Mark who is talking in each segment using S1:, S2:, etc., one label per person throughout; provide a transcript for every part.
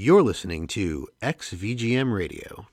S1: You're listening to XVGM Radio.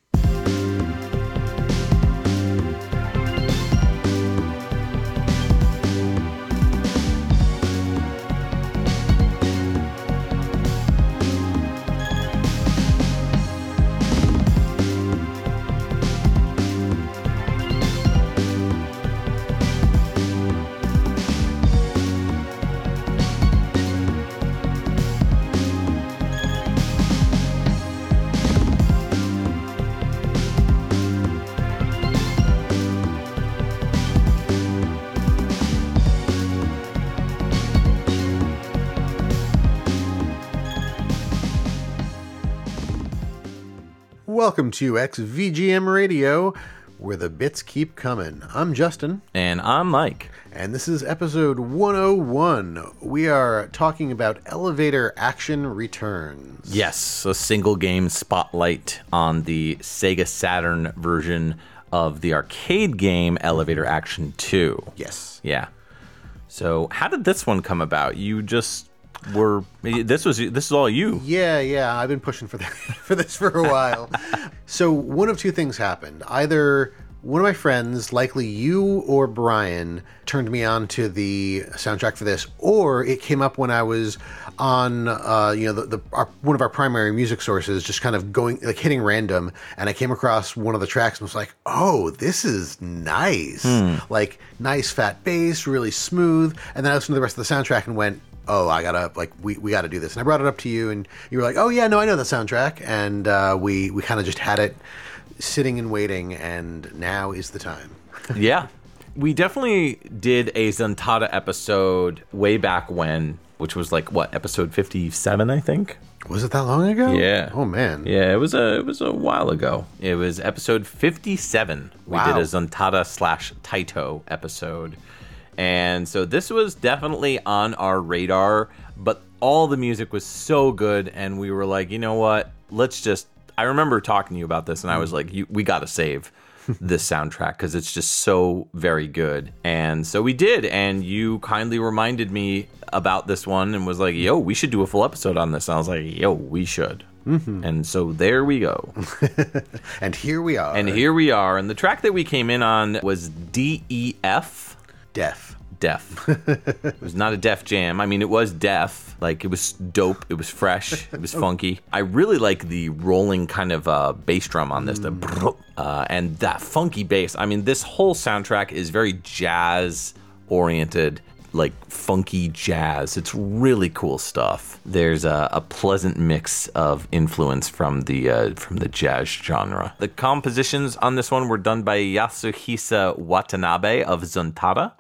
S1: Welcome to XVGM Radio, where the bits keep coming. I'm Justin,
S2: And I'm Mike.
S1: and this is episode 101. We are talking about elevator action returns.
S2: Yes, a single game spotlight on the Sega Saturn version of the arcade game Elevator Action 2.
S1: Yes.
S2: Yeah. So, how did this one come about? You just were this was this is all you.
S1: Yeah, yeah, I've been pushing for that, for this for a while. so one of two things happened. Either one of my friends, likely you or Brian, turned me on to the soundtrack for this, or it came up when I was on, uh, you know, the, the our, one of our primary music sources, just kind of going like hitting random, and I came across one of the tracks and was like, "Oh, this is nice! Like nice fat bass, really smooth." And then I listened to the rest of the soundtrack and went, oh i gotta like we, we gotta do this and i brought it up to you and you were like oh yeah no i know the soundtrack and uh, we we kind of just had it sitting and waiting and now is the time
S2: yeah. We definitely did a Zuntata episode way back when, which was like what, episode 57, I think.
S1: was it that long ago
S2: Yeah.
S1: oh man
S2: Yeah, it was a it was a while ago. It was episode fifty seven. We did a Zuntata slash Taito episode, and so this was definitely on our radar. But all the music was so good, and we were like, you know what? Let's just. I remember talking to you about this, and I was like, you, we got to save this soundtrack because it's just so very good. And so we did, and you kindly reminded me about this one and was like, yo, we should do a full episode on this. And I was like, yo, we should. Mm-hmm. And so there we go.
S1: and here we are
S2: And here we are. And the track that we came in on was DEF.
S1: Death
S2: Def. it was not a Def Jam. I mean, it was Def. Like, it was dope. It was fresh. It was funky. I really like the rolling kind of uh, bass drum on this. The uh, and that funky bass. I mean, this whole soundtrack is very jazz oriented, like funky jazz. It's really cool stuff. There's a, a pleasant mix of influence from the uh, from the jazz genre. The compositions on this one were done by Yasuhisa Watanabe of Zuntata.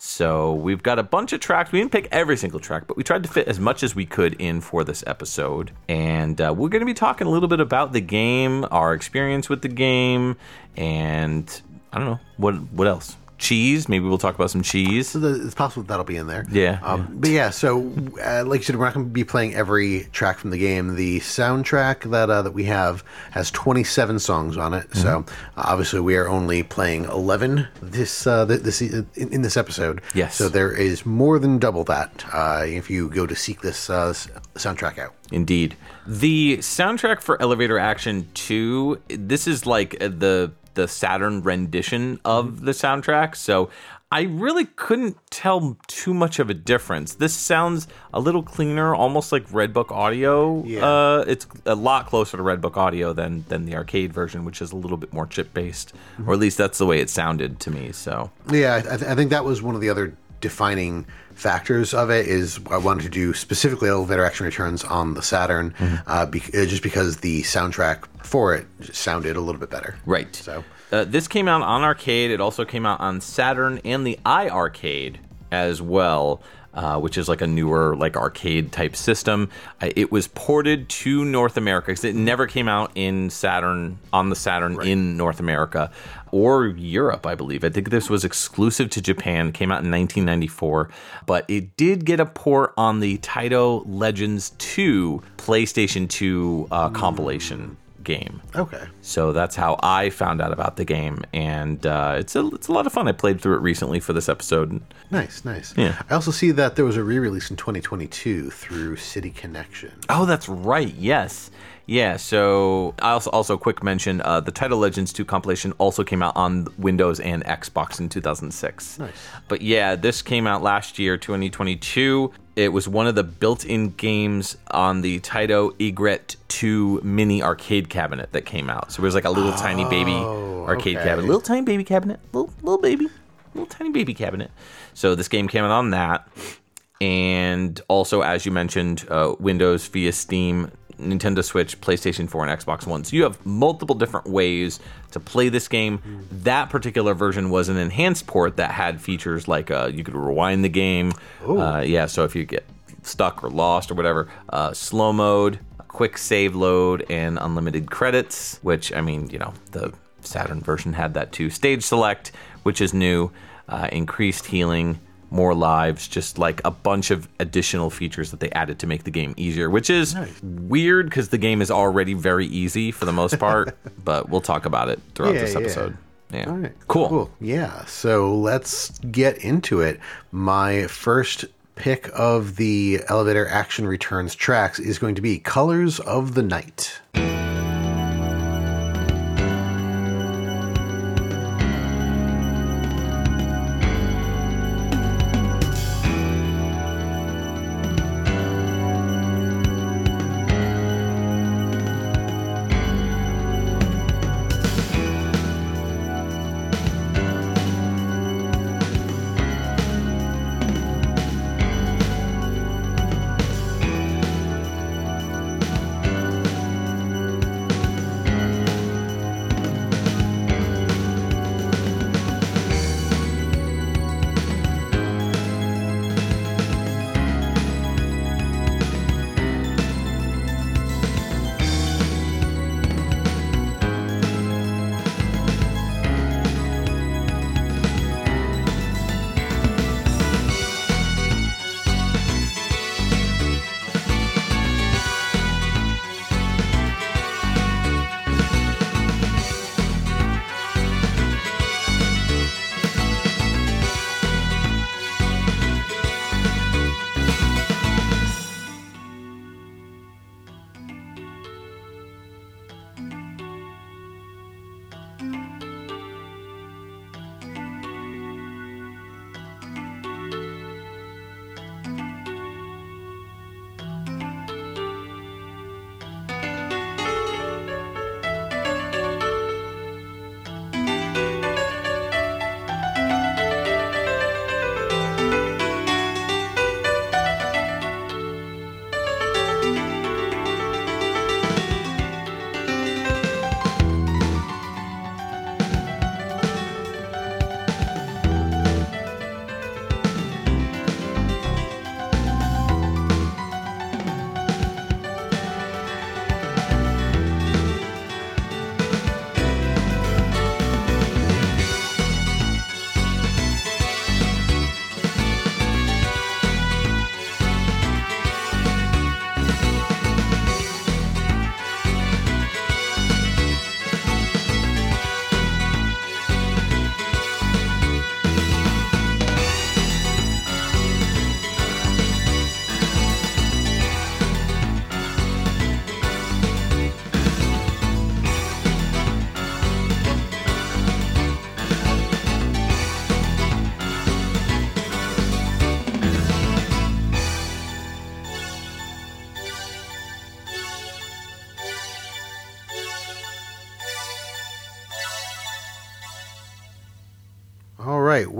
S2: So we've got a bunch of tracks. We didn't pick every single track, but we tried to fit as much as we could in for this episode. And uh, we're going to be talking a little bit about the game, our experience with the game, and I don't know what what else. Cheese. Maybe we'll talk about some cheese.
S1: so the, it's possible that'll be in there
S2: Yeah,
S1: um, but yeah so uh, like you said we're not going to be playing every track from the game the soundtrack that uh, that we have has 27 songs on it so
S2: Mm-hmm.
S1: uh, obviously we are only playing 11 this uh th- this in, in this episode
S2: Yes.
S1: so there is more than double that uh if you go to seek this uh soundtrack out
S2: Indeed. The soundtrack for Elevator Action 2, this is like uh, the the Saturn rendition of the soundtrack. So I really couldn't tell too much of a difference. This sounds a little cleaner, almost like Redbook Audio.
S1: Yeah.
S2: Uh, it's a lot closer to Redbook Audio than than the arcade version, which is a little bit more chip based, or at least that's the way it sounded to me. So
S1: Yeah, I, th- I think that was one of the other defining factors of it. Is I wanted to do specifically elevator action returns on the Saturn, uh, be- uh, just because the soundtrack for it sounded a little bit better.
S2: Right.
S1: So
S2: Uh, this came out on arcade. It also came out on Saturn and the iArcade as well, uh, which is like a newer like arcade type system. Uh, it was ported to North America because it never came out in Saturn on the Saturn in North America or Europe, I believe. I think this was exclusive to Japan. Came out in 1994, but it did get a port on the Taito Legends 2 PlayStation 2 uh, compilation game.
S1: Okay.
S2: So that's how I found out about the game, and uh, it's a it's a lot of fun. I played through it recently for this episode.
S1: Nice, nice.
S2: Yeah.
S1: I also see that there was a re-release in 2022 through City Connection.
S2: Oh, that's right. Yes. Yeah, so I also also quick mention uh, the Taito Legends 2 compilation also came out on Windows and Xbox in 2006.
S1: Nice.
S2: But yeah, this came out last year, 2022. It was one of the built-in games on the Taito Egret 2 mini arcade cabinet that came out. So it was like a little tiny baby arcade
S1: okay.
S2: cabinet, little tiny baby cabinet, little little baby, little tiny baby cabinet. So this game came out on that and also as you mentioned uh, windows via steam nintendo switch playstation 4 and xbox one. So you have multiple different ways to play this game. That particular version was an enhanced port that had features like uh, you could rewind the game. Uh, yeah so if you get stuck or lost or whatever uh, slow mode quick save load and unlimited credits which i mean you know the saturn version had that too. Stage select which is new uh, increased healing more lives, just like a bunch of additional features that they added to make the game easier, which is weird because the game is already very easy for the most part, but we'll talk about it throughout
S1: Yeah,
S2: this episode. Yeah.
S1: All right.
S2: Cool.
S1: Cool. Yeah. So let's get into it. My first pick of the elevator action returns tracks is going to be Colors of the Night.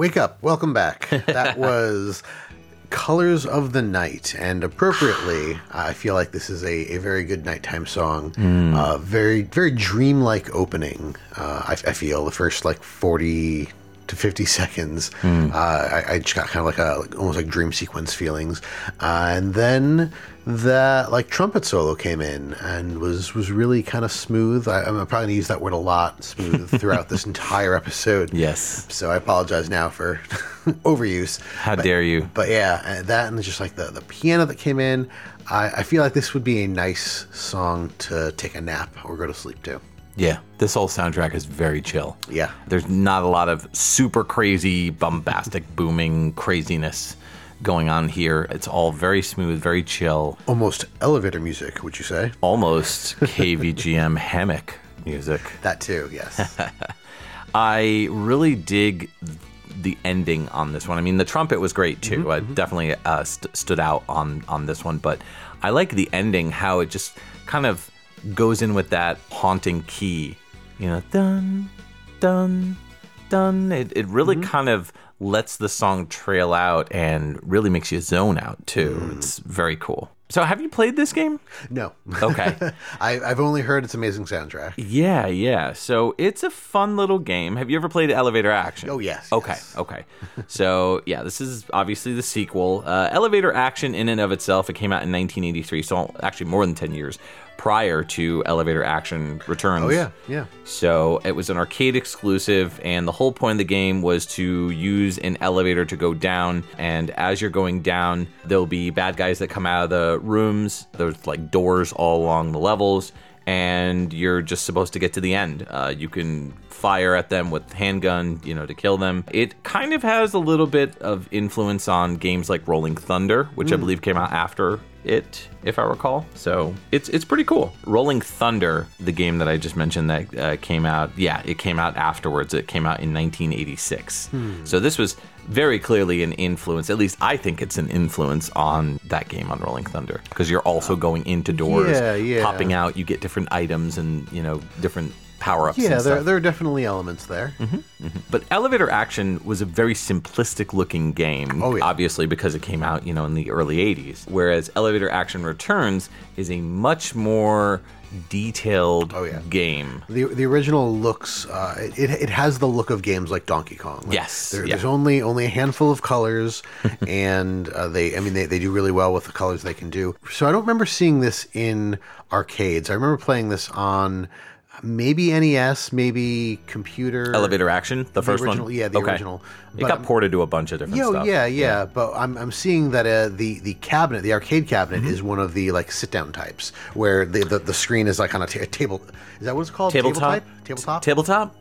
S1: Wake up. Welcome back. That was Colors of the Night. And appropriately, I feel like this is a, a very good nighttime song. Uh, very, very dreamlike opening. Uh, I, I feel the first like 40, to 50 seconds. Uh, I, I just got kind of like a like, almost like dream sequence feelings, uh, and then that like trumpet solo came in and was was really kind of smooth. I, I'm probably gonna use that word a lot, smooth, throughout this entire episode.
S2: Yes.
S1: So I apologize now for overuse.
S2: How dare you?
S1: But yeah, uh, that and just like the, the piano that came in, I, I feel like this would be a nice song to take a nap or go to sleep to.
S2: Yeah, this whole soundtrack is very chill.
S1: Yeah.
S2: There's not a lot of super crazy, bombastic, booming craziness going on here. It's all very smooth, very chill,
S1: Almost elevator music, would you say?
S2: almost KVGM hammock music.
S1: That too, yes.
S2: I really dig the ending on this one. I mean, the trumpet was great too. I definitely uh, st- stood out on on this one, but I like the ending. How it just kind of goes in with that haunting key. You know, dun dun dun. It it really kind of lets the song trail out and really makes you zone out too. It's very cool. So, have you played this game?
S1: no.
S2: Okay.
S1: I, I've only heard its amazing soundtrack.
S2: Yeah, yeah. So it's a fun little game. Have you ever played Elevator Action?
S1: Oh, yes,
S2: Okay,
S1: yes.
S2: okay. so yeah, this is obviously the sequel. Uh, Elevator Action, in and of itself, it came out in 1983, so actually more than 10 years prior to Elevator Action Returns.
S1: Oh, yeah, yeah.
S2: So it was an arcade exclusive, and the whole point of the game was to use an elevator to go down. And as you're going down, there'll be bad guys that come out of the rooms. There's like doors all along the levels, and you're just supposed to get to the end. Uh, you can fire at them with handgun, you know, to kill them. It kind of has a little bit of influence on games like Rolling Thunder, which I believe came out after it, if I recall. So it's it's pretty cool. Rolling Thunder, the game that I just mentioned that uh, came out, yeah, it came out afterwards. It came out in 1986. So this was very clearly an influence. At least I think it's an influence on that game on Rolling Thunder because you're also going into doors,
S1: Yeah, yeah.
S2: popping out. You get different items and you know different power ups.
S1: Yeah, there, there are definitely elements there.
S2: But Elevator Action was a very simplistic looking game.
S1: Oh, yeah.
S2: Obviously, because it came out, you know, in the early 80s. Whereas Elevator Action Returns is a much more detailed
S1: Oh, yeah.
S2: game.
S1: The, the original looks uh, it, it has the look of games like Donkey Kong. Like,
S2: Yes,
S1: there,
S2: yeah.
S1: there's only only a handful of colors, and uh, they I mean they, they do really well with the colors they can do. So I don't remember seeing this in arcades. I remember playing this on maybe NES, maybe computer.
S2: Elevator Action, the, first
S1: original-
S2: one?
S1: yeah, the
S2: Okay.
S1: original.
S2: It got
S1: I'm-
S2: ported to a bunch of different
S1: Yo,
S2: stuff.
S1: yeah, yeah, but I'm, I'm seeing that uh, the the cabinet, the arcade cabinet,
S2: Mm-hmm.
S1: is one of the like sit down types where the, the the screen is like on a table. Is that what it's called?
S2: Tabletop?
S1: Table type? Tabletop.
S2: Tabletop?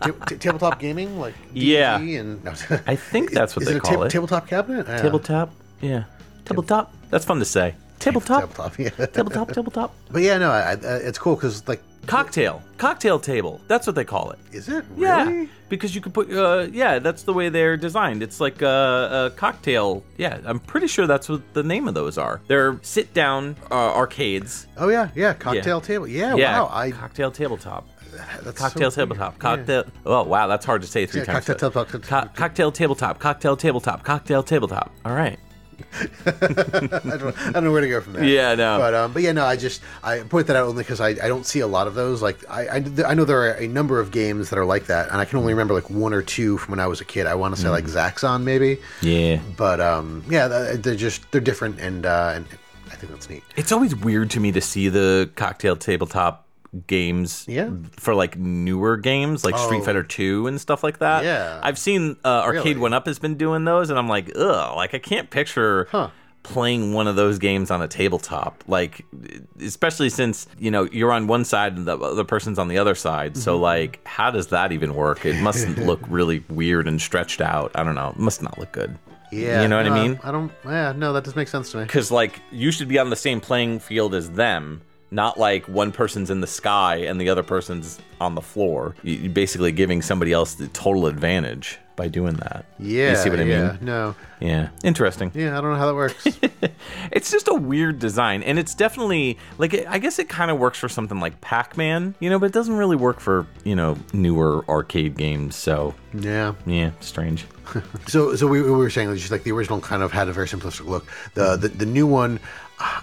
S1: Ta- ta- tabletop gaming, like
S2: Yeah.
S1: D&D and no.
S2: I think that's what
S1: is
S2: they
S1: it a
S2: call
S1: ta-
S2: it.
S1: tabletop cabinet? Yeah.
S2: Tabletop? Yeah. Tabletop? That's fun to say. Tabletop?
S1: Tabletop, yeah.
S2: Tabletop, tabletop.
S1: But yeah, no, I, I, it's cool because like,
S2: Cocktail. Cocktail table. That's what they call it.
S1: is it really Yeah,
S2: because you could put. Uh, yeah, that's the way they're designed. It's like a, a cocktail. Yeah, I'm pretty sure that's what the name of those are. They're sit down uh, arcades.
S1: Oh yeah, yeah, cocktail table. Yeah,
S2: yeah,
S1: wow. I
S2: cocktail tabletop.
S1: that's
S2: Cocktail
S1: so
S2: tabletop.
S1: Yeah.
S2: Cocktail. Oh wow, that's hard to say three
S1: Yeah,
S2: times.
S1: cocktail tabletop.
S2: Co- cocktail tabletop. Cocktail tabletop. Cocktail tabletop. All right.
S1: I don't, I don't know where to go from there.
S2: Yeah, no.
S1: But um, but yeah, no. I just I point that out only because I, I don't see a lot of those. Like I, I I know there are a number of games that are like that, and I can only remember like one or two from when I was a kid. I want to say like Zaxxon maybe,
S2: Yeah.
S1: but um, yeah, they're just they're different, and uh, and I think that's neat.
S2: It's always weird to me to see the cocktail tabletop games
S1: Yeah.
S2: for like newer games like Street
S1: Oh.
S2: Fighter 2 and stuff like that.
S1: Yeah.
S2: I've seen uh, Arcade
S1: Really?
S2: One Up has been doing those and I'm like, ugh, like I can't picture
S1: Huh.
S2: playing one of those games on a tabletop. Like especially since, you know, you're on one side and the other person's on the other side. So
S1: Mm-hmm.
S2: like how does that even work? It must look really weird and stretched out. I don't know. It must not look good.
S1: Yeah,
S2: You know what I mean?
S1: I don't. Yeah, no, that does make sense to me.
S2: because like you should be on the same playing field as them not like one person's in the sky and the other person's on the floor. You- you're basically giving somebody else the total advantage by doing that.
S1: Yeah,
S2: you see what i
S1: yeah,
S2: mean?
S1: No,
S2: yeah. Interesting.
S1: Yeah, I don't know how that works.
S2: it's just a weird design and it's definitely like i guess it kind of works for something like pac-man you know but it doesn't really work for you know newer arcade games so.
S1: Yeah.
S2: yeah strange.
S1: So, so we, we were saying just like the original kind of had a very simplistic look. The the, the new one,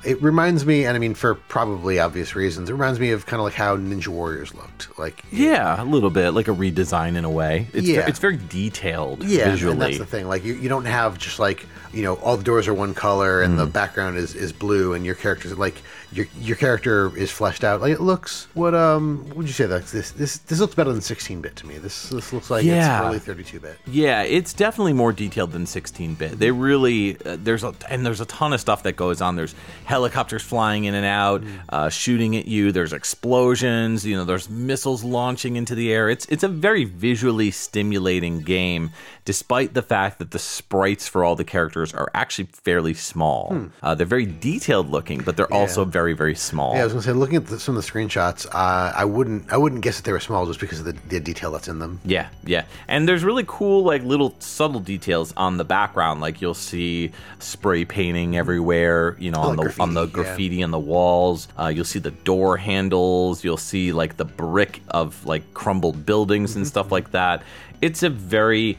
S1: It reminds me, and I mean for probably obvious reasons, it reminds me of kind of like how Ninja Warriors looked. Like
S2: Yeah, a little bit like a redesign in a way. It's
S1: Yeah.
S2: ve- it's very detailed
S1: yeah,
S2: visually.
S1: and that's the thing. Like you, you don't have just like you know all the doors are one color and the
S2: Mm.
S1: background is, is blue and your character's like your your character is fleshed out. Like it looks what um would you say that this this this looks better than 16 bit to me. This this looks like
S2: Yeah.
S1: it's early 32 bit.
S2: Yeah, it's definitely more detailed than 16-bit. They really uh, there's a and there's a ton of stuff that goes on. There's helicopters flying in and out, uh, shooting at you. There's explosions. You know, there's missiles launching into the air. It's it's a very visually stimulating game, despite the fact that the sprites for all the characters are actually fairly small. Uh, they're very detailed looking, but they're also very very small.
S1: Yeah, I was gonna say, looking at the, some of the screenshots, uh, I wouldn't, I wouldn't guess that they were small just because of the, the detail that's in them.
S2: Yeah, yeah. And there's really cool, like, little subtle details on the background. Like, you'll see spray painting everywhere, you know, on the
S1: like
S2: on the
S1: graffiti, yeah.
S2: on the walls. Uh, you'll see the door handles. You'll see, like, the brick of, like, crumbled buildings and stuff like that. It's a very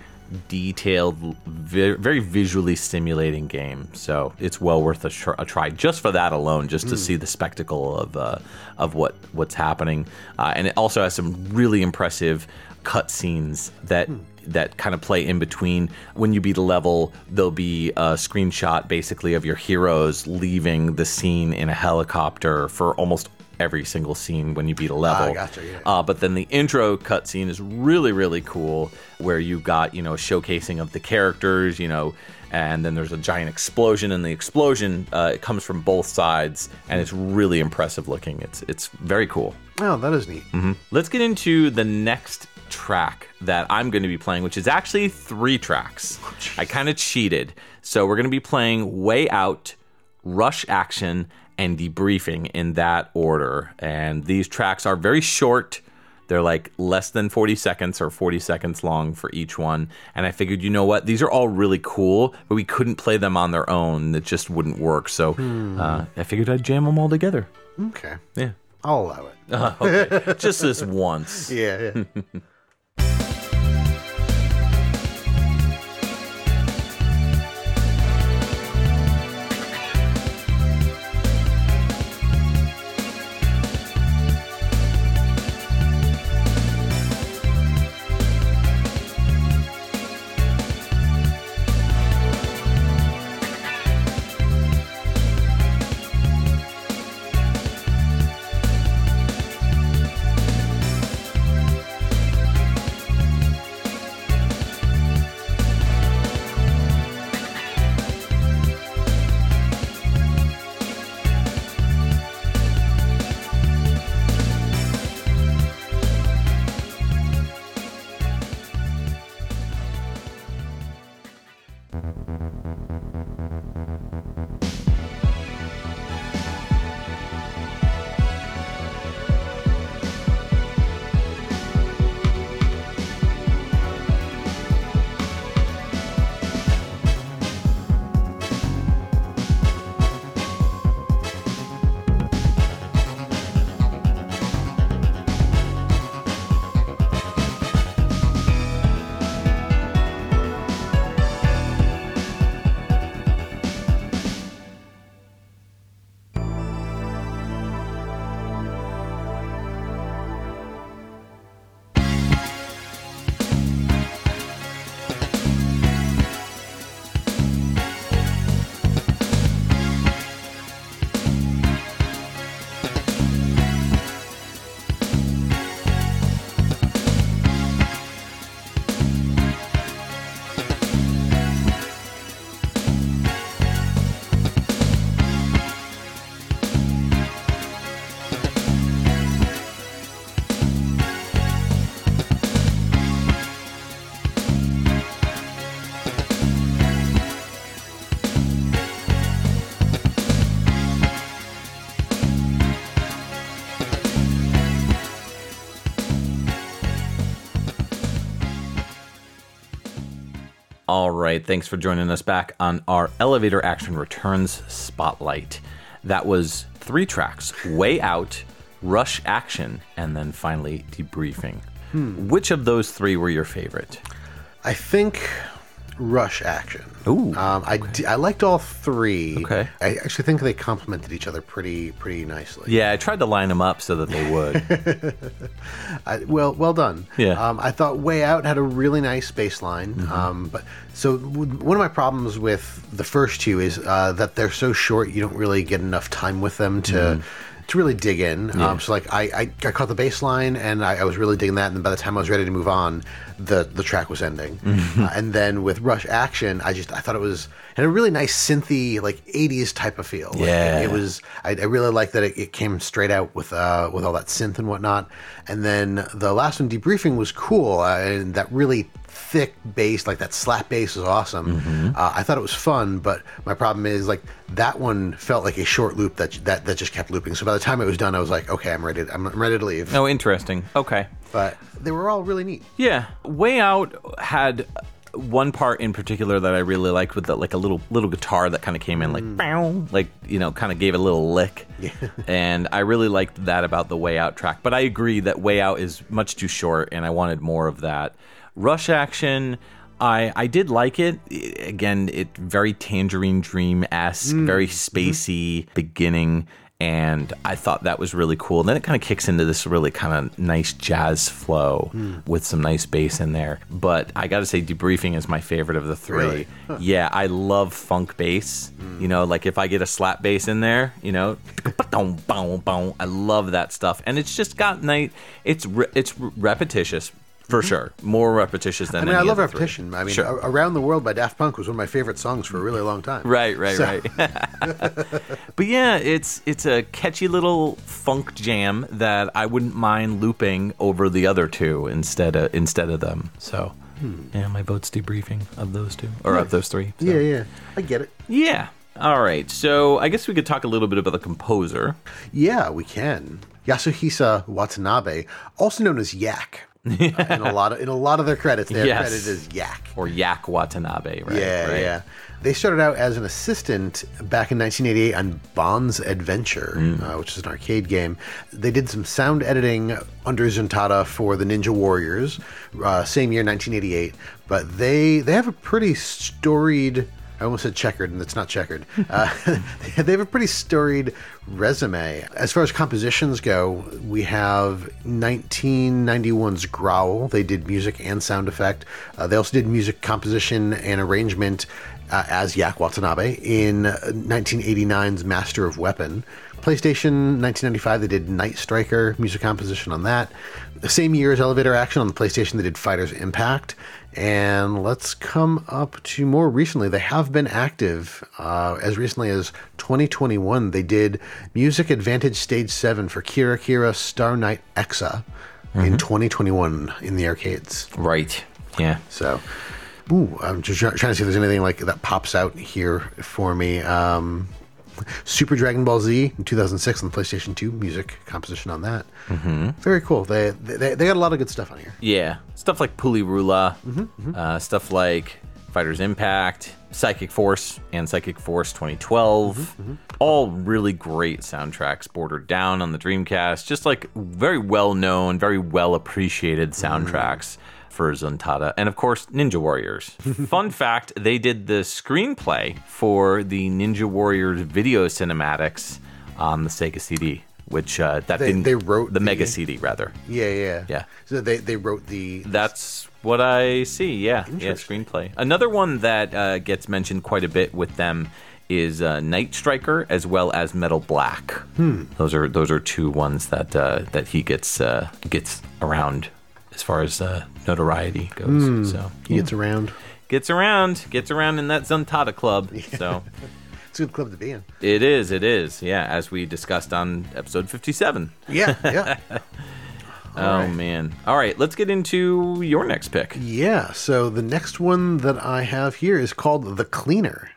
S2: detailed, ve- very visually stimulating game. So it's well worth a, tr- a try just for that alone, just to see the spectacle of uh, of what what's happening. Uh, and it also has some really impressive cutscenes that. That kind of play in between. When you beat a level, there'll be a screenshot basically of your heroes leaving the scene in a helicopter for almost every single scene when you beat a level.
S1: Ah, gotcha, yeah.
S2: Uh, but then the intro cutscene is really, really cool, where you got you know showcasing of the characters, you know, and then there's a giant explosion, and the explosion uh, it comes from both sides, and it's really impressive looking. It's it's very cool.
S1: Oh, that is neat.
S2: Let's get into the next track that I'm going to be playing, which is actually three tracks. I kind of cheated. So we're going to be playing Way Out, Rush Action, and Debriefing in that order. And these tracks are very short. They're like less than 40 seconds or 40 seconds long for each one. And I figured, you know what? These are all really cool, but we couldn't play them on their own. It just wouldn't work. So uh, I figured I'd jam them all together.
S1: Okay,
S2: Yeah.
S1: I'll allow it.
S2: Uh, okay. just this once.
S1: Yeah, yeah.
S2: All right, thanks for joining us back on our Elevator Action Returns Spotlight. That was three tracks Way Out, Rush Action, and then finally Debriefing. Hmm. Which of those three were your favorite?
S1: I think Rush Action.
S2: Ooh,
S1: Um, I, d- I liked all three.
S2: Okay.
S1: I actually think they complemented each other pretty pretty nicely.
S2: Yeah, I tried to line them up so that they would.
S1: I, well, well done.
S2: Yeah. Mm-hmm.
S1: Um, I thought Way Out had a really nice bass line. Um, but so w- one of my problems with the first two is uh, that they're so short. You don't really get enough time with them to.
S2: Mm-hmm.
S1: To really dig in, um, so like I, I, I caught the bass line and I, I was really digging that, and then by the time I was ready to move on, the the track was ending.
S2: Mm-hmm.
S1: Uh, and then with Rush Action, I just I thought it was had a really nice synthy like '80s type of feel. Like,
S2: Yeah.
S1: it, was I, I really like that it, it came straight out with uh, with all that synth and whatnot. And then the last one, debriefing, was cool uh, and that really thick bass, like that slap bass, was awesome. Uh, I thought it was fun, but my problem is like that one felt like a short loop that that that just kept looping. So by the time it was done, I was like, okay, I'm ready. I'm, I'm ready to leave.
S2: oh, interesting. Okay.
S1: But they were all really neat.
S2: Yeah, Way Out had one part in particular that I really liked with the, like a little little guitar that kind of came in like mm. bow, like you know kind of gave it a little lick, Yeah. and I really liked that about the Way Out track. But I agree that Way Out is much too short, and I wanted more of that. Rush Action. I, I did like it. Again, it very Tangerine Dream esque, mm. very mm-hmm. spacey beginning, and I thought that was really cool. And then it kind of kicks into this really kind of nice jazz flow hmm. with some nice bass in there. But I got to say, debriefing is my favorite of the three.
S1: Really?
S2: Yeah, I love funk bass. Hmm. You know, like if I get a slap bass in there, you know, I love that stuff, and it's just got night. It's re- it's repetitious. For mm-hmm. sure, more repetitious than
S1: I mean, I love
S2: the three.
S1: repetition. I mean,
S2: Sure.
S1: "Around the World" by Daft Punk was one of my favorite songs for a really long time.
S2: Right, right,
S1: So-
S2: right. but yeah, it's it's a catchy little funk jam that I wouldn't mind looping over the other two instead of instead of them. So, hmm. yeah, my vote's debriefing of those two or of those three. So.
S1: Yeah, yeah, I get it.
S2: Yeah. All right. So I guess we could talk a little bit about the composer.
S1: Yeah, we can. Yasuhisa Watanabe, also known as Yak, in a lot of in a lot of their credits, they're
S2: Yes.
S1: credited as Yak.
S2: Or Yak Watanabe, right?
S1: Yeah,
S2: right.
S1: yeah. They started out as an assistant back in 1988 on Bonze Adventure, uh, which is an arcade game. They did some sound editing under Zuntata for the Ninja Warriors, uh, same year, 1988. But they they have a pretty storied. I almost said checkered, and it's not checkered. Uh, they have a pretty storied resume. As far as compositions go, we have 1991's Growl. They did music and sound effect. Uh, they also did music composition and arrangement uh, as Yak Watanabe in uh, 1989's Master of Weapon. PlayStation 1995, they did Night Striker music composition on that. The same year as Elevator Action on the PlayStation, they did Fighters Impact. And let's come up to more recently. They have been active uh, as recently as 2021. They did Music Advantage Stage 7 for Kira Kira Star Night Exa in 2021 in the arcades.
S2: Right. Yeah.
S1: So, ooh, I'm just trying to see if there's anything like that pops out here for me. Um, Super Dragon Ball Z in 2006 on the PlayStation 2 music composition on that. Mm-hmm. Very cool. They, they they got a lot of good stuff on here.
S2: Yeah, stuff like Puli Rula, mm-hmm, mm-hmm. uh, stuff like Fighters Impact, Psychic Force, and Psychic Force 2012. Mm-hmm, All really great soundtracks, Border Down on the Dreamcast. Just like very well known, very well appreciated soundtracks for Zuntata. And of course, Ninja Warriors. Fun fact they did the screenplay for the Ninja Warriors video cinematics on the Sega CD. Which uh, that
S1: They-
S2: didn't
S1: they wrote
S2: the
S1: the-
S2: Mega CD rather.
S1: Yeah, yeah,
S2: Yeah.
S1: So they they wrote the
S2: That's what I see. Yeah, yeah, screenplay. Another one that uh, gets mentioned quite a bit with them is uh, Night Striker as well as Metal Black.
S1: Hmm.
S2: Those are those are two ones that uh, that he gets uh, gets around as far as uh, notoriety goes.
S1: Hmm.
S2: So
S1: he gets around.
S2: gets around, gets around in that Zuntata club. So
S1: It's a good club to be in.
S2: it is, it is. Yeah, as we discussed on episode fifty-seven.
S1: Yeah, yeah.
S2: oh
S1: right.
S2: man! All right, let's get into your next pick.
S1: Yeah, so the next one that I have here is called The Cleaner.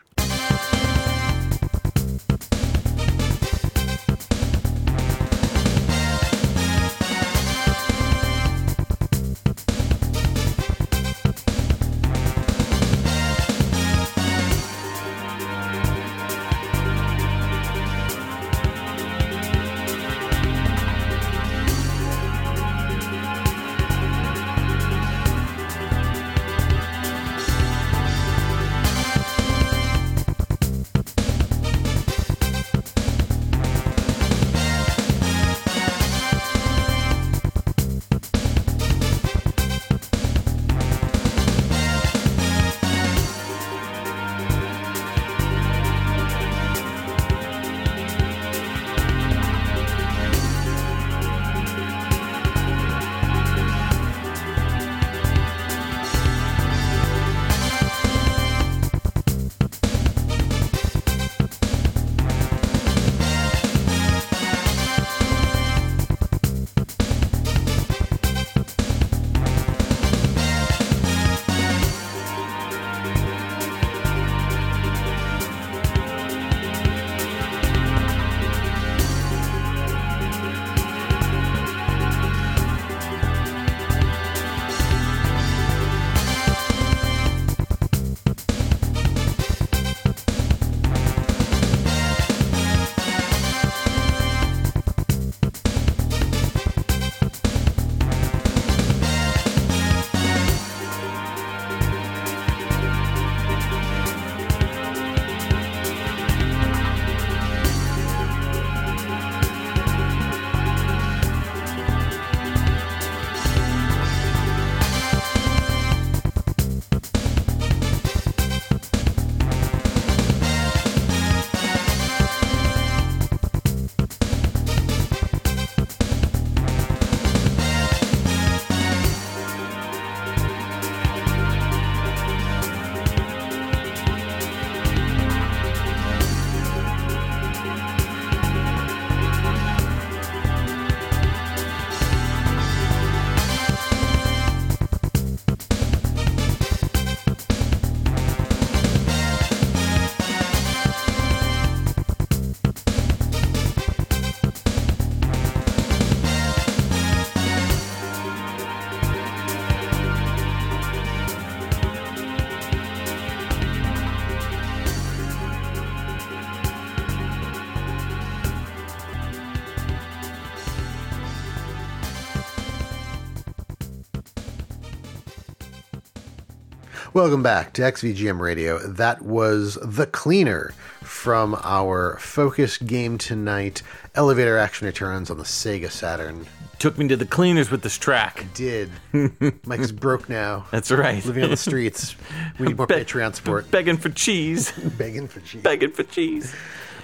S1: Welcome back to XVGM Radio. That was The Cleaner from our Focus game tonight. Elevator action returns on the Sega Saturn.
S2: Took me to the cleaners with this track.
S1: Did. Mike's broke now.
S2: That's right.
S1: Living on the streets. We need more
S2: Be-
S1: Patreon support.
S2: Begging for cheese.
S1: Begging for cheese.
S2: Begging for cheese.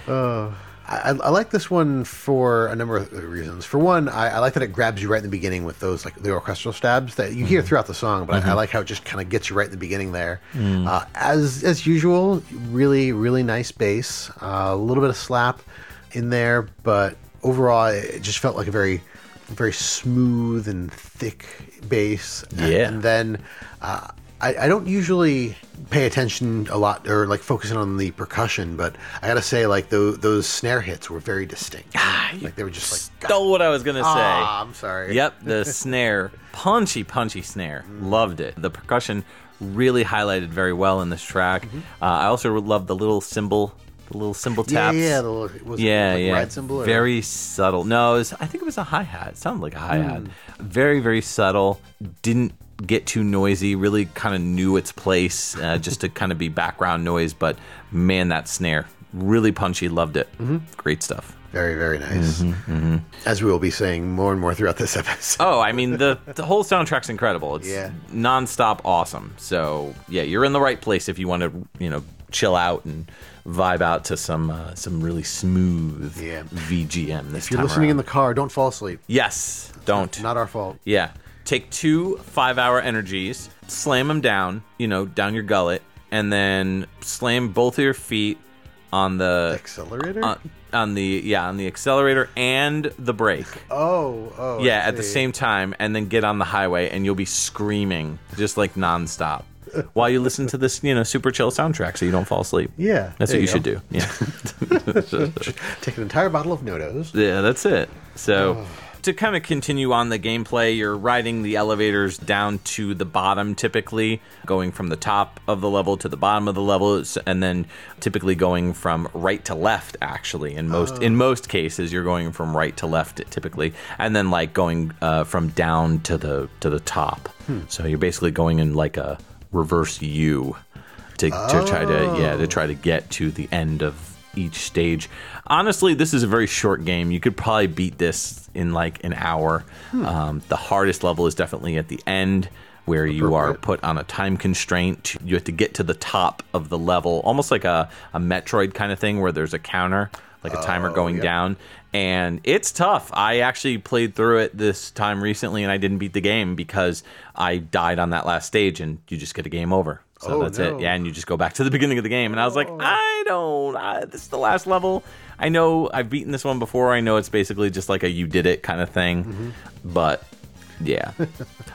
S2: Oh.
S1: I, I like this one for a number of reasons. For one, I, I like that it grabs you right in the beginning with those like the orchestral stabs that you hear throughout the song, but I, I like how it just kind of gets you right in the beginning there. Uh, as as usual, really really nice bass, uh, a little bit of slap in there, but overall it just felt like a very very smooth and thick bass. And-
S2: Yeah.
S1: and then. Uh, I, I don't usually pay attention a lot or like focusing on the percussion, but I gotta say, like those, those snare hits were very distinct. like they were just like,
S2: Stole what I was gonna say.
S1: ah, I'm sorry.
S2: Yep, the snare, punchy, punchy snare. Loved it. The percussion really highlighted very well in this track. Uh, I also loved the little cymbal, the little cymbal
S1: yeah,
S2: taps.
S1: yeah. The little, was
S2: yeah,
S1: like
S2: yeah.
S1: ride cymbal or-
S2: Very subtle. No, it was, I think it was a hi hat. It sounded like a hi hat.
S1: Hmm.
S2: Very, very subtle. Didn't get too noisy. Really kind of knew its place, uh, just to kind of be background noise. But man, that snare really punchy. Loved it.
S1: Mm-hmm.
S2: Great stuff.
S1: very very nice. As we will be saying more and more throughout this episode.
S2: Oh, I mean the the whole soundtrack's incredible. It's
S1: Yeah.
S2: nonstop awesome. So yeah, you're in the right place if you want to you know chill out and vibe out to some uh, some really smooth
S1: Yeah.
S2: VGM. This
S1: if you're
S2: time
S1: listening in the car, don't fall asleep.
S2: yes, don't
S1: Not our fault.
S2: yeah. Take two five hour energies, slam them down, you know, down your gullet, and then slam both of your feet on the
S1: Accelerator.
S2: on, on the yeah on the accelerator and the brake.
S1: oh, oh.
S2: Yeah, at the same time, and then get on the highway, and you'll be screaming just like nonstop while you listen to this, you know, super chill soundtrack, so you don't fall asleep.
S1: Yeah,
S2: that's what you
S1: you
S2: should do. Yeah,
S1: Take an entire bottle of NoDoz.
S2: yeah, that's it. So. Oh. To kind of continue on the gameplay, you're riding the elevators down to the bottom, typically going from the top of the level to the bottom of the level, and then typically going from right to left. Actually, in most in most cases, you're going from right to left, typically, and then like going uh, from down to the to the top. So you're basically going in like a reverse U to, to try to yeah to try to get to the end of each stage. Honestly, this is a very short game. You could probably beat this in like an hour. Um, the hardest level is definitely at the end. Where you are put on a time constraint, you have to get to the top of the level, almost like a, a Metroid kind of thing, where there's a counter, like a timer going
S1: yep.
S2: down, and it's tough. I actually played through it this time recently, and I didn't beat the game because I died on that last stage, and you just get a game over. So
S1: Oh,
S2: that's
S1: no.
S2: it. Yeah, and you just go back to the beginning of the game. And I was like, I don't. I, this is the last level. I know I've beaten this one before. I know it's basically just like a you did it kind of thing. But yeah,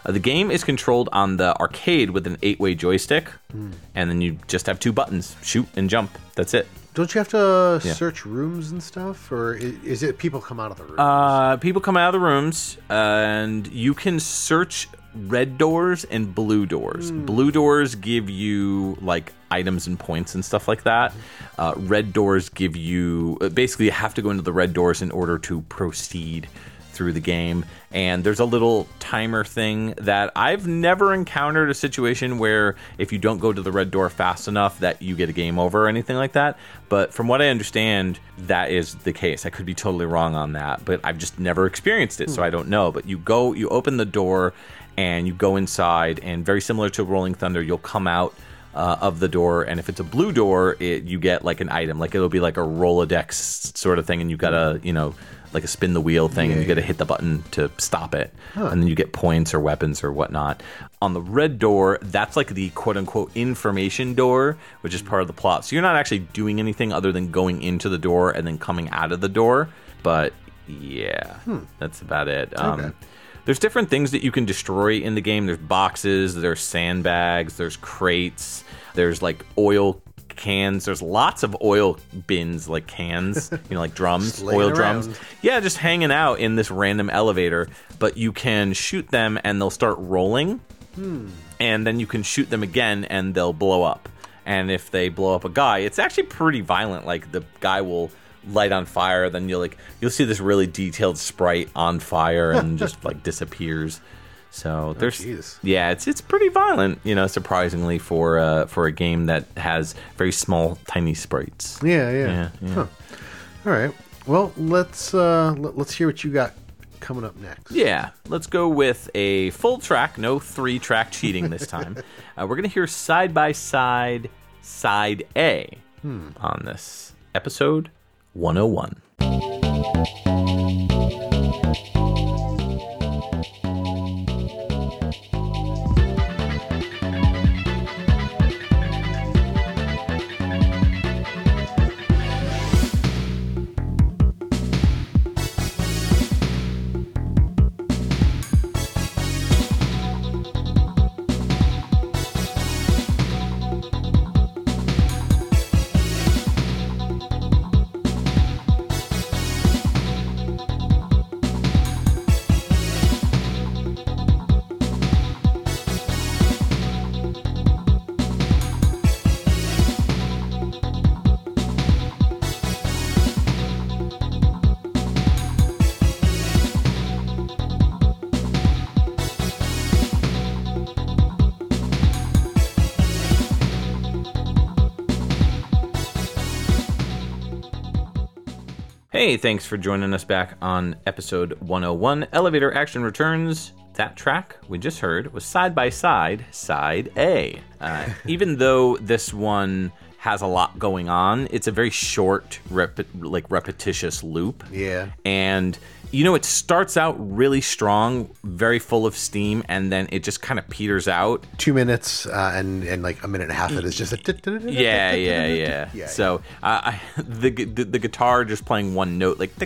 S2: Uh, the game is controlled on the arcade with an eight way joystick, and then you just have two buttons: shoot and jump. That's it.
S1: Don't you have to
S2: Yeah.
S1: search rooms and stuff, or is, is it people come out of the rooms?
S2: Uh, people come out of the rooms, and you can search red doors and blue doors. Blue doors give you like items and points and stuff like that. Uh, red doors give you uh, basically you have to go into the red doors in order to proceed through the game. And there's a little timer thing that I've never encountered a situation where if you don't go to the red door fast enough that you get a game over or anything like that. But from what I understand, that is the case. I could be totally wrong on that, but I've just never experienced it, so I don't know. But you go, you open the door, and you go inside, and very similar to Rolling Thunder, you'll come out uh, of the door, and if it's a blue door, it, you get like an item, like it'll be like a Rolodex sort of thing, and you gotta, you know, like a spin the wheel thing, and you gotta hit the button to stop it, and then you get points or weapons or whatnot. On the red door, that's like the quote unquote information door, which is part of the plot. So you're not actually doing anything other than going into the door and then coming out of the door. But yeah, that's about it. Um,
S1: Okay.
S2: There's different things that you can destroy in the game. There's boxes, there's sandbags, there's crates, there's like oil cans. There's lots of oil bins, like cans, you know, like drums, oil drums. Yeah, just hanging out in this random elevator. But you can shoot them and they'll start rolling, and then you can shoot them again and they'll blow up. And if they blow up a guy, it's actually pretty violent. Like the guy will light on fire, then you'll like you'll see this really detailed sprite on fire and just like disappears. So there's
S1: jeez.
S2: yeah, it's it's pretty violent, you know, surprisingly for uh, for a game that has very small, tiny sprites.
S1: Yeah, yeah.
S2: Yeah, yeah.
S1: Huh. All right. Well, let's uh, let, let's hear what you got coming up next.
S2: Yeah, let's go with a full track, no three track cheating this time. uh, we're gonna hear side by side, side A on this episode 101. Hey, thanks for joining us back on episode 101. Elevator Action returns. That track we just heard was side by side, side A. Uh, even though this one has a lot going on, it's a very short, rep- like repetitious loop.
S1: Yeah.
S2: And you know, it starts out really strong, very full of steam, and then it just kind of peters out.
S1: Two minutes uh, and and like a minute and a half. It is just a
S2: yeah, yeah, yeah,
S1: yeah.
S2: So uh, I, the, the, the guitar just playing one note, like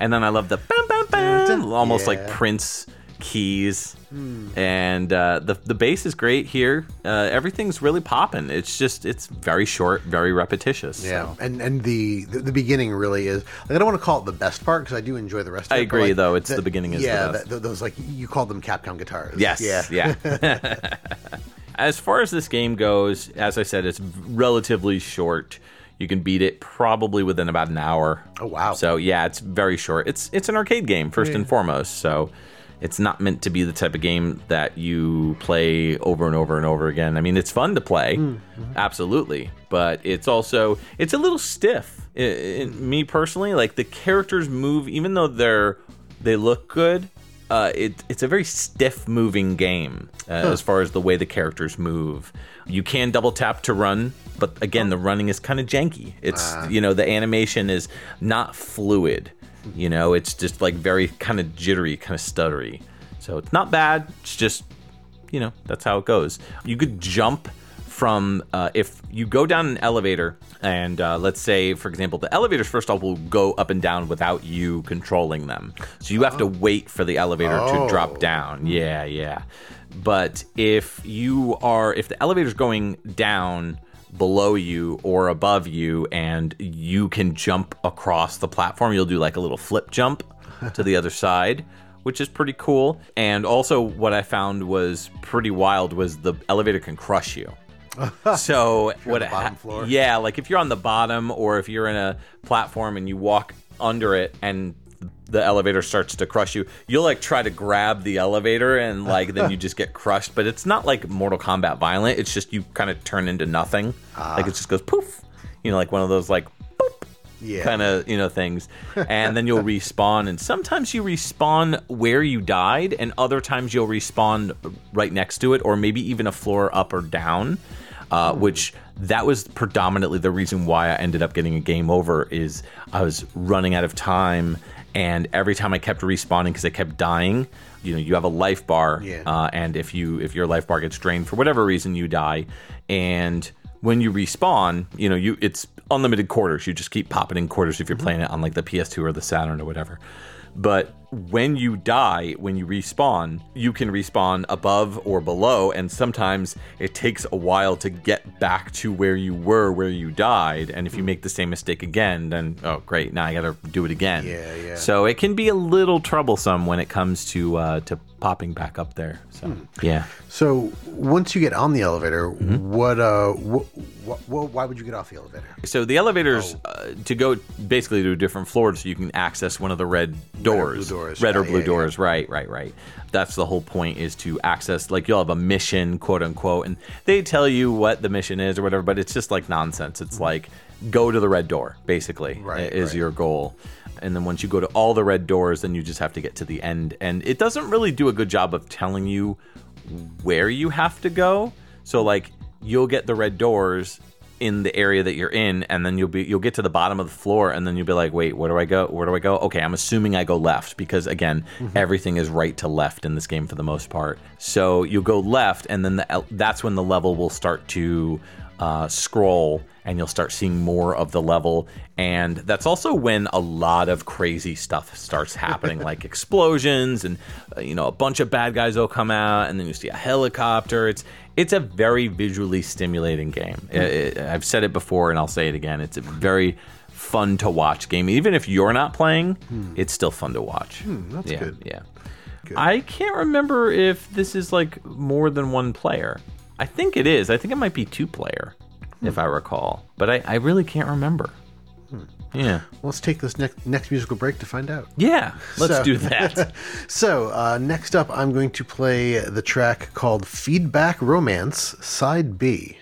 S2: and then I love the almost like Prince keys, and uh, the the bass is great here. Uh, everything's really popping. It's just it's very short, very repetitious.
S1: Yeah,
S2: so.
S1: and and the, the the beginning really is like I don't want to call it the best part because I do enjoy the rest. of
S2: I
S1: it,
S2: agree,
S1: like,
S2: though, it's the beginning is the
S1: yeah, that- those like you called them Capcom guitars.
S2: Yes.
S1: yeah,
S2: Yeah. as far as this game goes, as I said, it's relatively short. You can beat it probably within about an hour.
S1: Oh, wow.
S2: So yeah, it's very short. It's it's an arcade game first and foremost. So it's not meant to be the type of game that you play over and over and over again. I mean, it's fun to play, absolutely, but it's also it's a little stiff. I I- me personally, like the characters move, even though they're they look good. Uh, it, it's a very stiff moving game uh, as far as the way the characters move. You can double tap to run, but again, the running is kind of janky. It's you know the animation is not fluid. You know, it's just like very kind of jittery, kind of stuttery. So it's not bad. It's just you know that's how it goes. You could jump from uh, if you go down an elevator and uh, let's say for example the elevators first off will go up and down without you controlling them so you have to wait for the elevator
S1: Oh.
S2: to drop down yeah yeah but if you are if the elevator's going down below you or above you and you can jump across the platform. You'll do like a little flip jump to the other side which is pretty cool. And also what i found was pretty wild was the elevator can crush you. So what
S1: the bottom floor?
S2: yeah like if you're on the bottom or if you're in a platform and you walk under it and the elevator starts to crush you you'll like try to grab the elevator and like then you just get crushed but it's not like mortal kombat violent it's just you kind of turn into nothing
S1: Ah.
S2: like it just goes poof you know like one of those like boop
S1: Yeah.
S2: kind of you know things and then you'll respawn and sometimes you respawn where you died and other times you'll respawn right next to it or maybe even a floor up or down uh, which that was predominantly the reason why I ended up getting a game over is I was running out of time and every time I kept respawning because I kept dying you know you have a life bar
S1: Yeah.
S2: uh, and if you if your life bar gets drained for whatever reason you die. And when you respawn you know you it's unlimited quarters. You just keep popping in quarters if you're playing it on like the ps2 or the saturn or whatever. But when you die when you respawn you can respawn above or below and sometimes it takes a while to get back to where you were where you died and if you make the same mistake again then oh great now i gotta do it again
S1: Yeah, yeah.
S2: so it can be a little troublesome when it comes to uh, to popping back up there. So yeah,
S1: So once you get on the elevator,
S2: Mm-hmm.
S1: what uh what, Wh- wh- why would you get off the elevator?
S2: So the elevators uh, to go basically to a different floor, so you can access one of the red doors,
S1: blue doors.
S2: red or blue
S1: yeah,
S2: doors. Right, right, right. That's the whole point is to access. Like you'll have a mission, quote unquote, and they tell you what the mission is or whatever, but it's just like nonsense. It's like go to the red door, basically,
S1: Mm-hmm. Right,
S2: is
S1: right.
S2: your goal. And then once you go to all the red doors, then you just have to get to the end. And it doesn't really do a good job of telling you where you have to go. So like you'll get the red doors in the area that you're in and then you'll be you'll get to the bottom of the floor and then you'll be like, "Wait, where do I go? Where do I go?" Okay, I'm assuming I go left because again, everything is right to left in this game for the most part. So you'll go left and then the, that's when the level will start to uh, scroll and you'll start seeing more of the level. And that's also when a lot of crazy stuff starts happening, like explosions and uh, you know a bunch of bad guys will come out, and then you see a helicopter. It's it's a very visually stimulating game. I've said it before, and I'll say it again. It's a very fun to watch game. Even if you're not playing, hmm. it's still fun to watch.
S1: Hmm, that's
S2: yeah,
S1: good.
S2: Yeah. I can't remember if this is like more than one player. I think it is. I think it might be two player, if hmm. I recall. But I, I really can't remember. Yeah.
S1: Let's take this next next musical break to find out.
S2: Yeah. Let's
S1: So-
S2: do that.
S1: So, uh, next up, I'm going to play the track called Feedback Romance, Side B.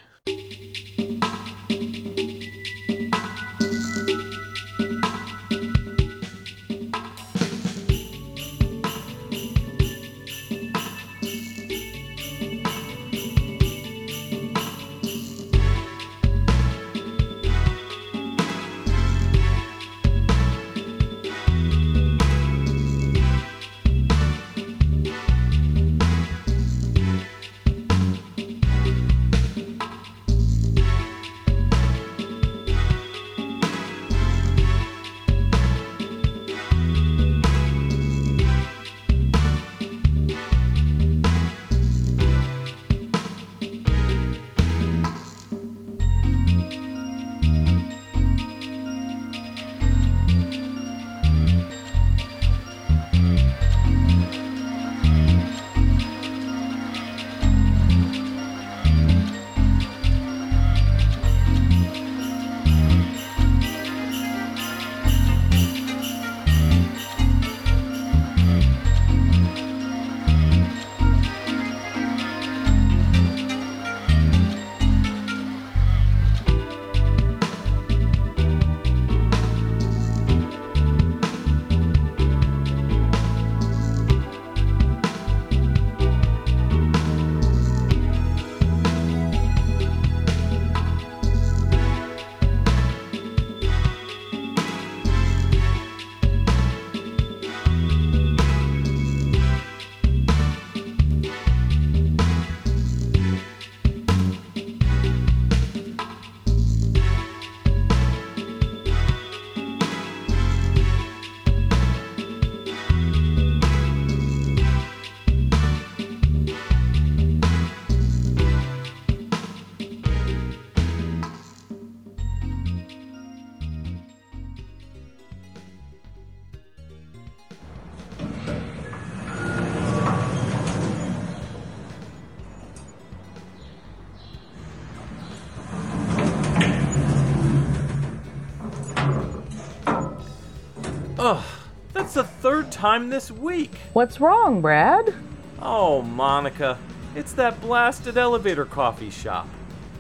S2: the third time this week.
S3: What's wrong, Brad?
S2: Oh, Monica, it's that blasted elevator coffee shop.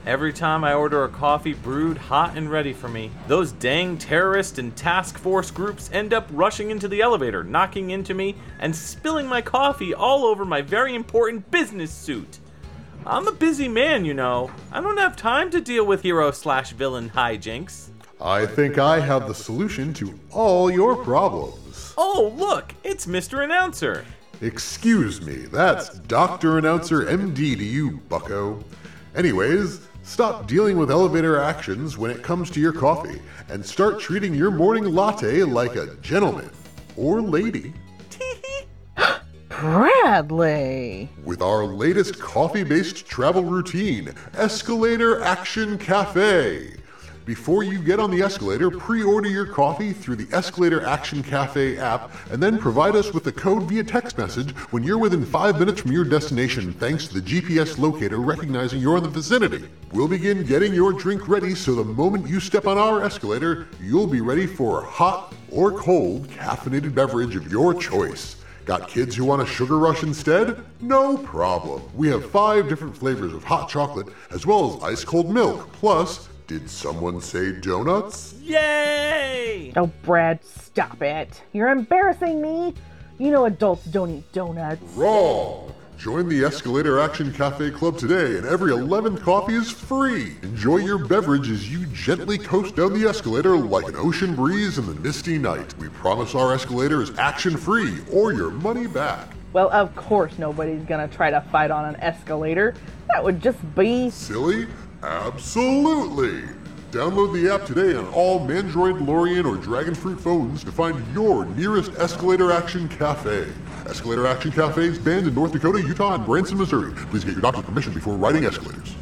S2: Every time I order a coffee brewed hot and ready for me, those dang terrorist and task force groups end up rushing into the elevator, knocking into me, and spilling my coffee all over my very important business suit. I'm a busy man, you know. I don't have time to deal with hero slash villain hijinks.
S4: I think I have the solution to all your problems.
S2: Oh, look, it's Mr. Announcer.
S4: Excuse me, that's Dr. Announcer MD to you, bucko. Anyways, stop dealing with elevator actions when it comes to your coffee and start treating your morning latte like a gentleman or lady.
S3: Bradley.
S4: With our latest coffee based travel routine, Escalator Action Cafe. Before you get on the escalator, pre order your coffee through the Escalator Action Cafe app and then provide us with the code via text message when you're within five minutes from your destination, thanks to the GPS locator recognizing you're in the vicinity. We'll begin getting your drink ready so the moment you step on our escalator, you'll be ready for a hot or cold caffeinated beverage of your choice. Got kids who want a sugar rush instead? No problem. We have five different flavors of hot chocolate as well as ice cold milk. Plus, did someone say donuts?
S2: Yay!
S3: Oh, Brad, stop it. You're embarrassing me. You know adults don't eat donuts.
S4: Wrong! Join the Escalator Action Cafe Club today, and every 11th coffee is free. Enjoy your beverage as you gently coast down the escalator like an ocean breeze in the misty night. We promise our escalator is action free or your money back.
S3: Well, of course nobody's gonna try to fight on an escalator. That would just be.
S4: Silly? Absolutely! Download the app today on all Mandroid, Lorian, or Dragonfruit phones to find your nearest Escalator Action Cafe. Escalator Action Cafe is banned in North Dakota, Utah, and Branson, Missouri. Please get your doctor's permission before riding escalators.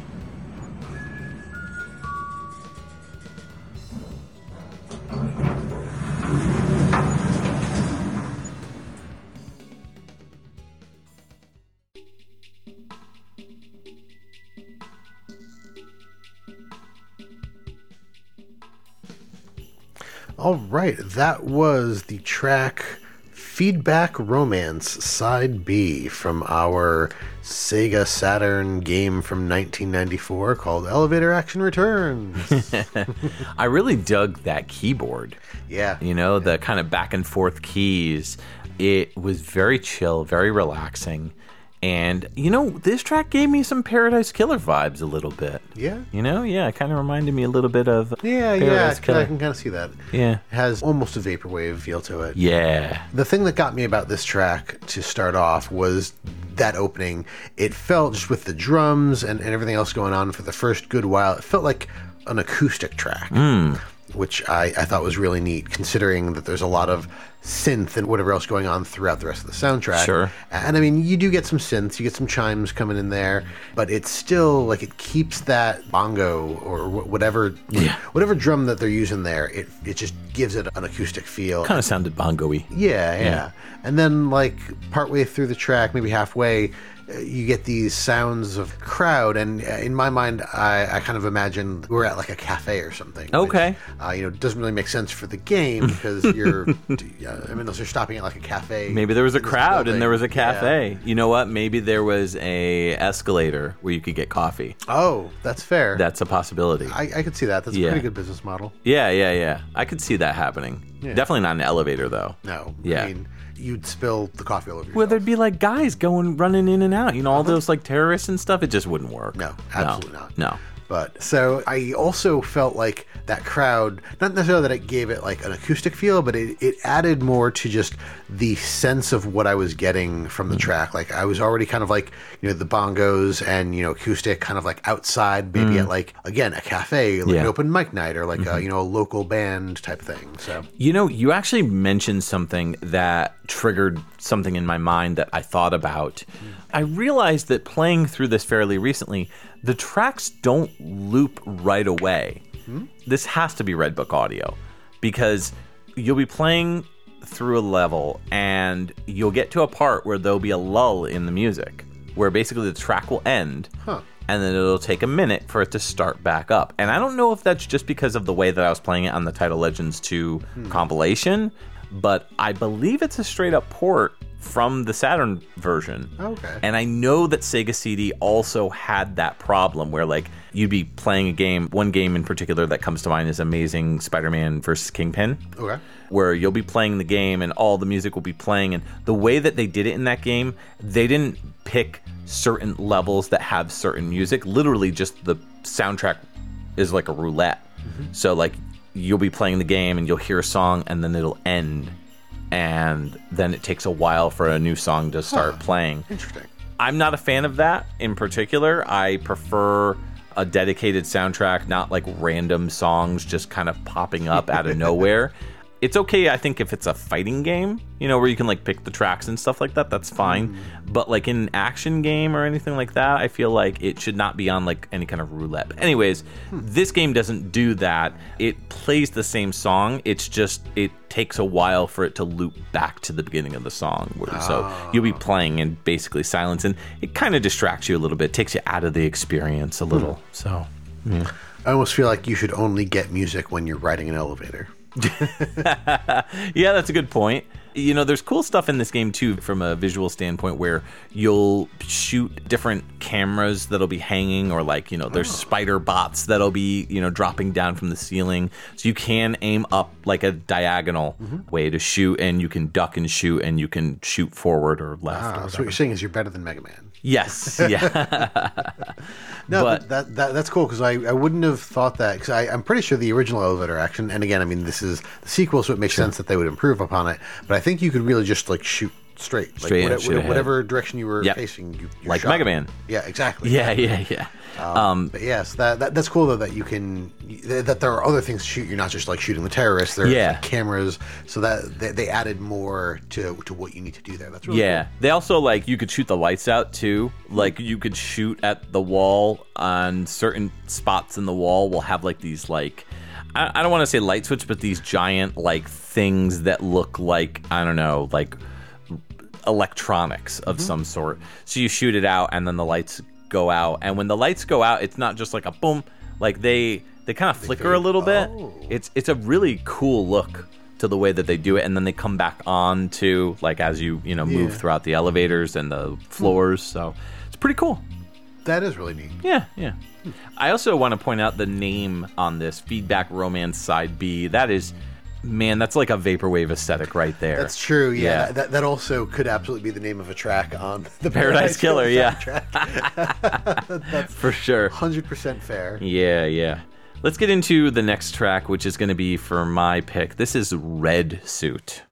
S1: All right, that was the track Feedback Romance Side B from our Sega Saturn game from 1994 called Elevator Action Returns.
S2: I really dug that keyboard.
S1: yeah.
S2: You know, the kind of back and forth keys. It was very chill, very relaxing. And, you know, this track gave me some Paradise Killer vibes a little bit.
S1: Yeah.
S2: You know, yeah, it kind of reminded me a little bit of
S1: Yeah, yeah,
S2: Paradise
S1: I can kind of see that.
S2: Yeah.
S1: It has almost a vaporwave feel to it.
S2: Yeah.
S1: The thing that got me about this track to start off was that opening. It felt just with the drums and, and everything else going on for the first good while, it felt like an acoustic track, hmm. Which I, I thought was really neat, considering that there's a lot of synth and whatever else going on throughout the rest of the soundtrack.
S2: Sure.
S1: And I mean, you do get some synths, you get some chimes coming in there, but it's still like it keeps that bongo or whatever,
S2: Yeah.
S1: whatever drum that they're using there. It it just gives it an acoustic feel.
S2: Kind of sounded bongo-y.
S1: Yeah, yeah,
S2: Yeah.
S1: And then, like, partway through the track, maybe halfway, you get these sounds of crowd. And uh, in my mind, I, I kind of imagine we're at like a cafe or something.
S2: Okay.
S1: Which, uh, you know, it doesn't really make sense for the game because you're, I mean, unless you're stopping at like a cafe.
S2: Maybe there was a crowd
S1: building.
S2: and there was a
S1: Yeah.
S2: cafe. You know what? Maybe there was a escalator where you could get coffee.
S1: Oh, that's fair.
S2: That's a possibility.
S1: I, I could see that. That's
S2: Yeah.
S1: a pretty good business model.
S2: yeah, yeah, yeah. I could see that happening. Definitely not an elevator though.
S1: No.
S2: Yeah.
S1: I mean, you'd spill the coffee all over yourself.
S2: Where there'd be like guys going running in and out, you know, all uh-huh. those like terrorists and stuff. It just wouldn't work.
S1: No, absolutely not.
S2: No.
S1: But so I also felt like that crowd, not necessarily that it gave it like an acoustic feel, but it, it added more to just the sense of what I was getting from the
S2: Mm.
S1: track. Like I was already kind of like, you know, the bongos and, you know, acoustic kind of like outside, maybe at like, again, a cafe, like
S2: Mm. Yeah. Mm-hmm.
S1: an open mic night or like a, you know, a local band type thing. So,
S2: You know, you actually mentioned something that triggered something in my mind that I thought about. I realized that playing through this fairly recently, the tracks don't loop right away. This has to be Red Book audio because you'll be playing through a level and you'll get to a part where there'll be a lull in the music where basically the track will end
S1: Huh.
S2: and then it'll take a minute for it to start back up. And I don't know if that's just because of the way that I was playing it on the Taito Legends 2 hmm. compilation, but I believe it's a straight up port from the Saturn version.
S1: Okay.
S2: And I know that Sega CD also had that problem where like you'd be playing a game, one game in particular that comes to mind is Amazing Spider-Man versus Kingpin
S1: okay.
S2: where you'll be playing the game and all the music will be playing and the way that they did it in that game they didn't pick certain levels that have certain music literally just the soundtrack is like a roulette mm-hmm. so like you'll be playing the game and you'll hear a song and then it'll end and then it takes a while for a new song to start playing
S1: Interesting.
S2: I'm not a fan of that in particular. I prefer a dedicated soundtrack, not like random songs just kind of popping up out of nowhere. It's okay, I think, if it's a fighting game, you know, where you can like pick the tracks and stuff like that. That's fine.
S1: Mm.
S2: But like in an action game or anything like that, I feel like it should not be on like any kind of roulette. But anyways,
S1: Hmm.
S2: this game doesn't do that. It plays the same song. It's just it takes a while for it to loop back to the beginning of the song. Where, So you'll be playing in basically silence, and it kind of distracts you a little bit, takes you out of the experience a little.
S1: Hmm.
S2: So
S1: I almost feel like you should only get music when you're riding an elevator.
S2: Yeah, that's a good point. You know, there's cool stuff in this game too from a visual standpoint where you'll shoot different cameras that'll be hanging or like, you know, there's spider bots that'll be, you know, dropping down from the ceiling. So you can aim up like a diagonal way to shoot and you can duck and shoot and you can shoot forward or left. or
S1: Ah, so what you're saying is you're better than Mega Man.
S2: Yes, yeah.
S1: No,
S2: But-
S1: but, that, that that's cool because I, I wouldn't have thought that because I'm pretty sure the original elevator action and again I mean this is the sequel so it makes sense that they would improve upon it but I think you could really just like shoot straight like
S2: Straight
S1: whatever,
S2: shoot ahead.
S1: whatever direction you were
S2: Yep.
S1: facing you, you
S2: Like
S1: shot.
S2: Mega Man.
S1: yeah exactly
S2: yeah, yeah, yeah. Um,
S1: but yes that, that that's cool though that you can that there are other things to shoot you're not just like shooting the terrorists there are
S2: Yeah.
S1: like, cameras so that they, they added more to to what you need to do there that's really
S2: Yeah, they also like you could shoot the lights out too. Like you could shoot at the wall on certain spots in the wall. Will have like these like I, I don't want to say light switch, but these giant like things that look like I don't know like electronics of some sort. So you shoot it out, and then the lights go out. And when the lights go out, it's not just like a boom. Like they they kind of flicker a little bit. Oh. It's it's a really cool look to the way that they do it, and then they come back on to like as you you know move
S1: Yeah.
S2: throughout the elevators and the floors. So it's pretty cool.
S1: that is really neat
S2: Yeah, yeah. I also want to point out the name on this feedback romance side B. That is, man, that's like a vaporwave aesthetic right there.
S1: That's true. Yeah,
S2: Yeah.
S1: That, that also could absolutely be the name of a track on the
S2: Paradise Killer, yeah.
S1: soundtrack.
S2: for sure.
S1: Hundred percent fair.
S2: Yeah, yeah. Let's get into the next track, which is going to be for my pick. This is Red Suit.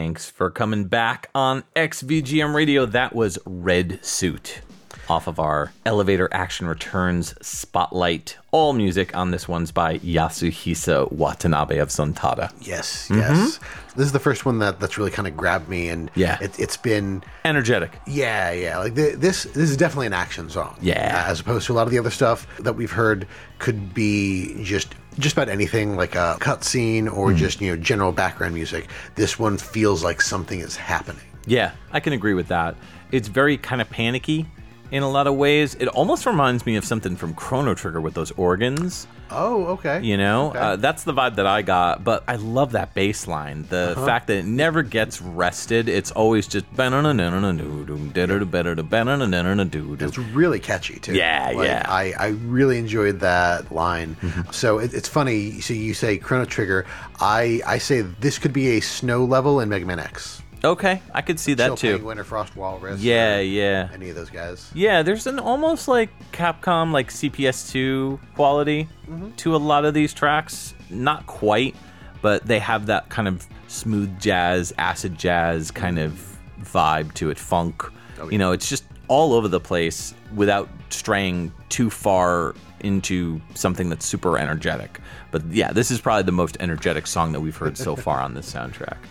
S2: Thanks for coming back on XVGM Radio. That was Red Suit off of our Elevator Action Returns Spotlight. All music on this one's by Yasuhisa Watanabe of Zuntata.
S1: Yes, mm-hmm. yes. This is the first one that that's really kind of grabbed me, and
S2: Yeah.
S1: it, it's been
S2: Energetic.
S1: yeah, yeah. Like the, this, this is definitely an action song.
S2: Yeah.
S1: as opposed to a lot of the other stuff that we've heard could be just just about anything like a cutscene or hmm. just you know general background music. This one feels like something is happening.
S2: Yeah, I can agree with that. It's very kind of panicky in a lot of ways. It almost reminds me of something from Chrono Trigger with those organs.
S1: Oh, okay.
S2: You know,
S1: Okay.
S2: uh, that's the vibe that I got. But I love that bass line. The
S1: Uh-huh.
S2: fact that it never gets rested. It's always just.
S1: It's really catchy too.
S2: Yeah,
S1: Like,
S2: yeah.
S1: I, I really enjoyed that line. So it, it's funny. So you say Chrono Trigger. I I say this could be a snow level in Mega Man X.
S2: Okay, I could see that
S1: Chill
S2: too.
S1: Penguin or Frost Walrus.
S2: Yeah,
S1: or
S2: yeah.
S1: Any of those guys.
S2: Yeah, there's an almost like Capcom like CPS2 quality
S1: Mm-hmm.
S2: to a lot of these tracks. Not quite, but they have that kind of smooth jazz, acid jazz kind of vibe to it, funk. You know, it's just all over the place without straying too far into something that's super energetic. But yeah, this is probably the most energetic song that we've heard so far on this soundtrack.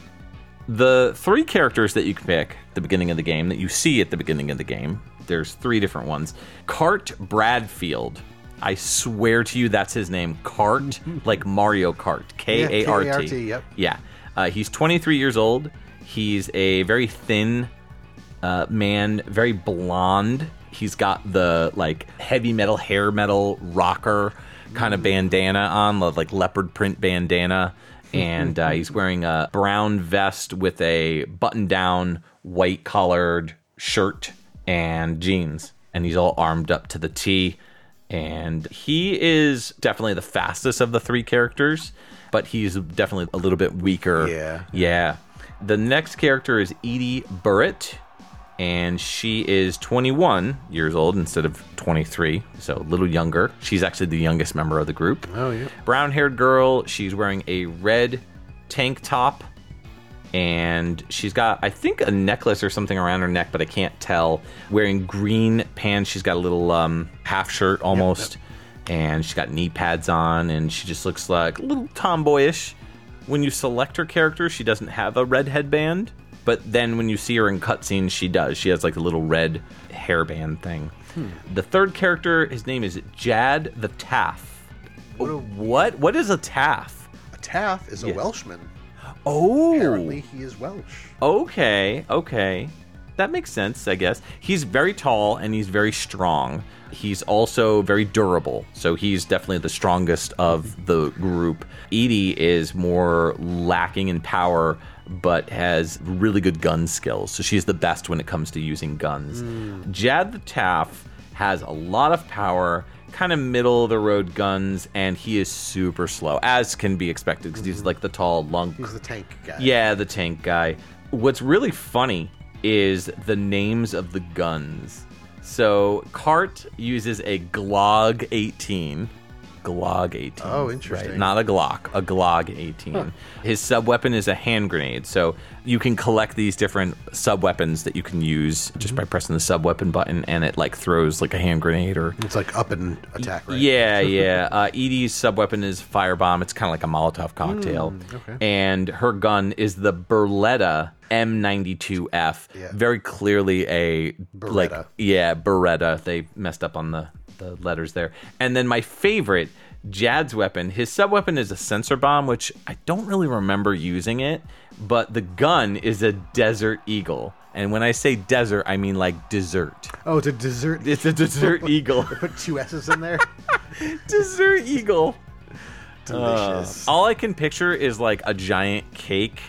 S2: The three characters that you can pick at the beginning of the game that you see at the beginning of the game, there's three different ones. Kart Bradfield. I swear to you, that's his name. Cart, like Mario Kart. K A R
S1: K-A-R-T,
S2: T.
S1: yep.
S2: Yeah. Uh, he's 23 years old. He's a very thin uh, man, very blonde. He's got the like heavy metal, hair metal rocker kind of bandana on, like leopard print bandana. And uh, he's wearing a brown vest with a button down, white collared shirt and jeans. And he's all armed up to the T. And he is definitely the fastest of the three characters, but he's definitely a little bit weaker.
S1: Yeah.
S2: Yeah. The next character is Edie Burrett, and she is 21 years old instead of 23, so a little younger. She's actually the youngest member of the group.
S1: Oh, yeah.
S2: Brown haired girl. She's wearing a red tank top, and she's got, I think, a necklace or something around her neck, but I can't tell. Wearing green pants. She's got a little um, half shirt almost, and she's got knee pads on, and she just looks like a little tomboyish. When you select her character, she doesn't have a red headband, but then when you see her in cutscenes, she does. She has like a little red hairband thing. Hmm. The third character, his name is Jad the Taff. What? What is a Taff?
S1: A Taff is a
S2: Yeah.
S1: Welshman.
S2: Oh,
S1: Apparently, he is Welsh.
S2: Okay, okay. That makes sense, I guess. He's very tall and he's very strong. He's also very durable, so he's definitely the strongest of the group. Edie is more lacking in power, but has really good gun skills, so she's the best when it comes to using guns. Hmm. Jad the Taff has a lot of power, kind of middle of the road guns, and he is super slow, as can be expected because he's mm-hmm. like the tall lunk
S1: He's the tank guy.
S2: yeah, the tank guy. What's really funny is the names of the guns. So, Kart uses a Glog 18. Glog 18.
S1: Oh, interesting.
S2: Right, not a Glock, a Glog 18. His sub weapon is a hand grenade. So, you can collect these different sub weapons that you can use just by pressing the sub weapon button, and it like throws like a hand grenade or
S1: It's like up and attack, right?
S2: yeah, yeah. Uh, Edie's sub weapon is firebomb. It's kind of like a Molotov cocktail.
S1: Hmm, okay.
S2: And her gun is the Beretta M92F.
S1: Yeah.
S2: Very clearly a like yeah Beretta. They messed up on the the letters there. And then my favorite. Jad's weapon, his sub weapon is a sensor bomb, which I don't really remember using it, but the gun is a Desert Eagle. And when I say desert, I mean like dessert.
S1: Oh, it's a dessert.
S2: It's a Desert Eagle.
S1: Put two S's in there.
S2: Desert Eagle.
S1: Delicious.
S2: Uh, all I can picture is like a giant cake,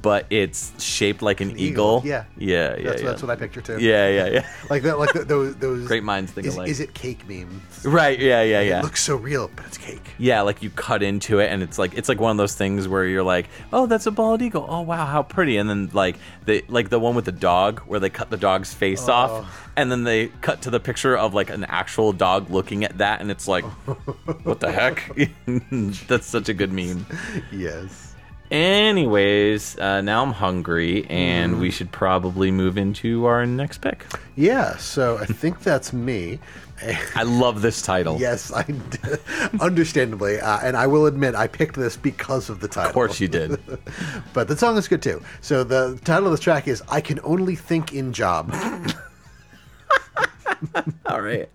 S2: but it's shaped like an, eagle.
S1: eagle, yeah.
S2: yeah, yeah.
S1: that's,
S2: yeah.
S1: that's what I picture too.
S2: yeah, yeah, yeah.
S1: Like that. Like the, those. Those.
S2: Great minds think
S1: is,
S2: alike.
S1: Is it cake meme?
S2: right? Yeah, yeah, yeah.
S1: It looks so real, but it's cake.
S2: yeah, like you cut into it, and it's like it's like one of those things where you're like, oh, that's a bald eagle. Oh, wow, how pretty. And then like the like the one with the dog, where they cut the dog's face
S1: Oh.
S2: off, and then they cut to the picture of like an actual dog looking at that, and it's like, what the heck? that's such a good meme.
S1: Yes.
S2: Anyways, uh, now I'm hungry, and we should probably move into our next pick.
S1: Yeah. So I think that's me.
S2: I love this title.
S1: Yes, I understandably, uh, and I will admit I picked this because of the title.
S2: Of course you did.
S1: but the song is good too. So the title of the track is "I Can Only Think in Job."
S2: All right.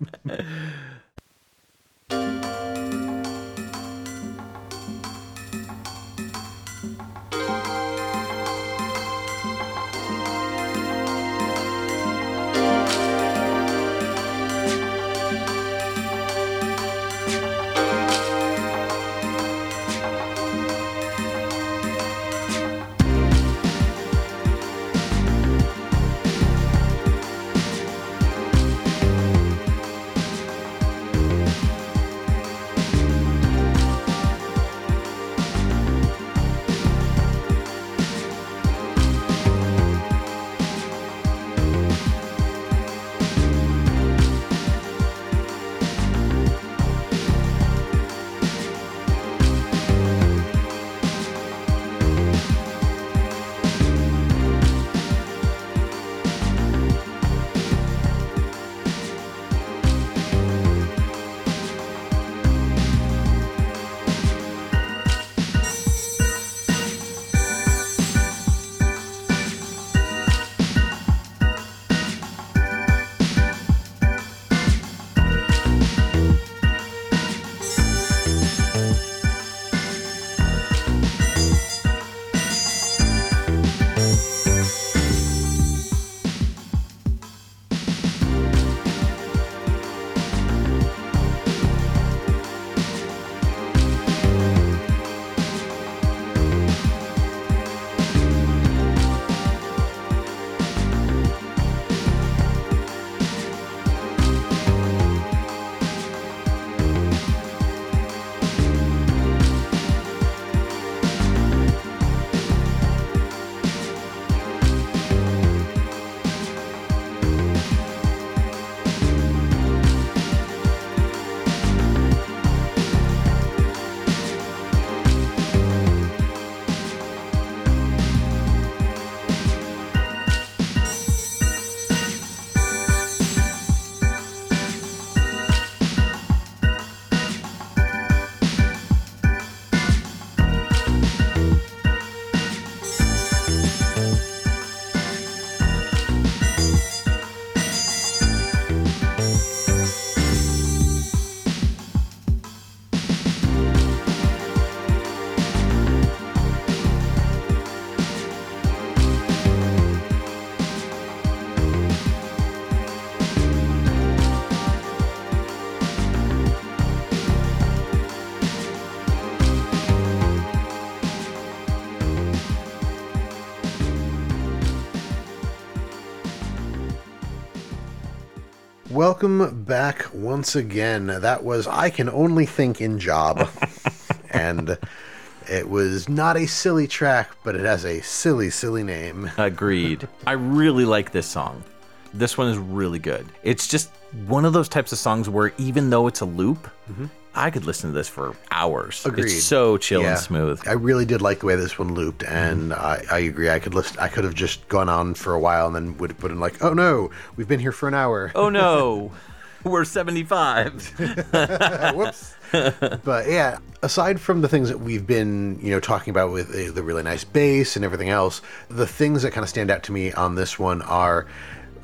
S1: Welcome back once again. That was I Can Only Think in Job. and it was not a silly track, but it has a silly, silly name.
S2: Agreed. I really like this song. This one is really good. It's just one of those types of songs where even though it's a loop, mm-hmm. I could listen to this for hours.
S1: Agreed.
S2: It's so chill
S1: Yeah.
S2: and smooth.
S1: I really did like the way this one looped, mm-hmm. and I, I agree. I could listen. I could have just gone on for a while and then would have put in like, "Oh no, we've been here for an hour."
S2: Oh no, we're 75.
S1: Whoops. but yeah, aside from the things that we've been, you know, talking about with the, the really nice bass and everything else, the things that kind of stand out to me on this one are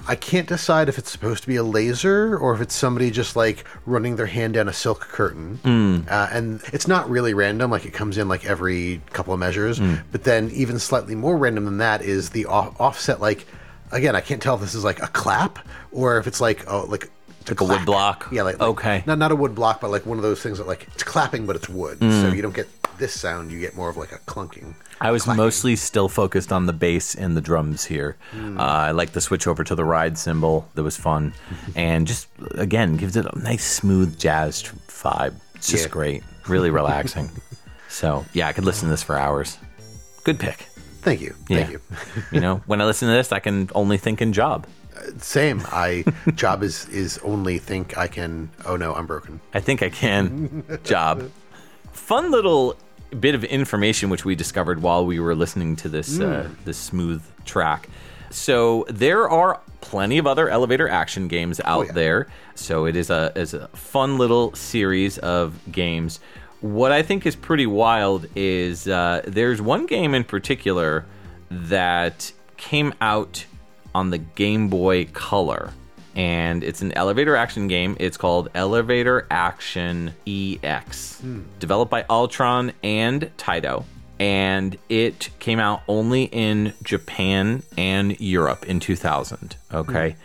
S1: I can't decide if it's supposed to be a laser or if it's somebody just like running their hand down a silk curtain. Hmm. Uh, and it's not really random, like it comes in like every couple of measures. Hmm. But then, even slightly more random than that is the off- offset, like, again, I can't tell if this is like a clap or if it's like, oh, like,
S2: Like a wood block?
S1: Yeah, like, like-
S2: Okay.
S1: not not a wood block, but like one of those things that like it's clapping, but it's wood, hmm. so you don't get this sound. You get more of like a clunking.
S2: I was mostly still focused on the bass and the drums here.
S1: Hmm.
S2: Uh, I like the switch over to the ride cymbal. That was fun. and just, again, gives it a nice, smooth jazz vibe. It's just
S1: Yeah.
S2: great. Really relaxing. so, yeah, I could listen to this for hours. Good pick.
S1: Thank you,
S2: Yeah.
S1: thank you.
S2: You know, when I listen to this, I can only think in job.
S1: Same. I job is is only think I can. Oh no, I'm broken.
S2: I think I can. Job. Fun little bit of information which we discovered while we were listening to this uh, this smooth track. So there are plenty of other elevator action games out
S1: yeah.
S2: there. So it is a is a fun little series of games. What I think is pretty wild is uh, there's one game in particular that came out on the Game Boy Color and it's an elevator action game. It's called Elevator Action EX, developed by Altron and Taito. And it came out only in Japan and Europe in 2000. Okay.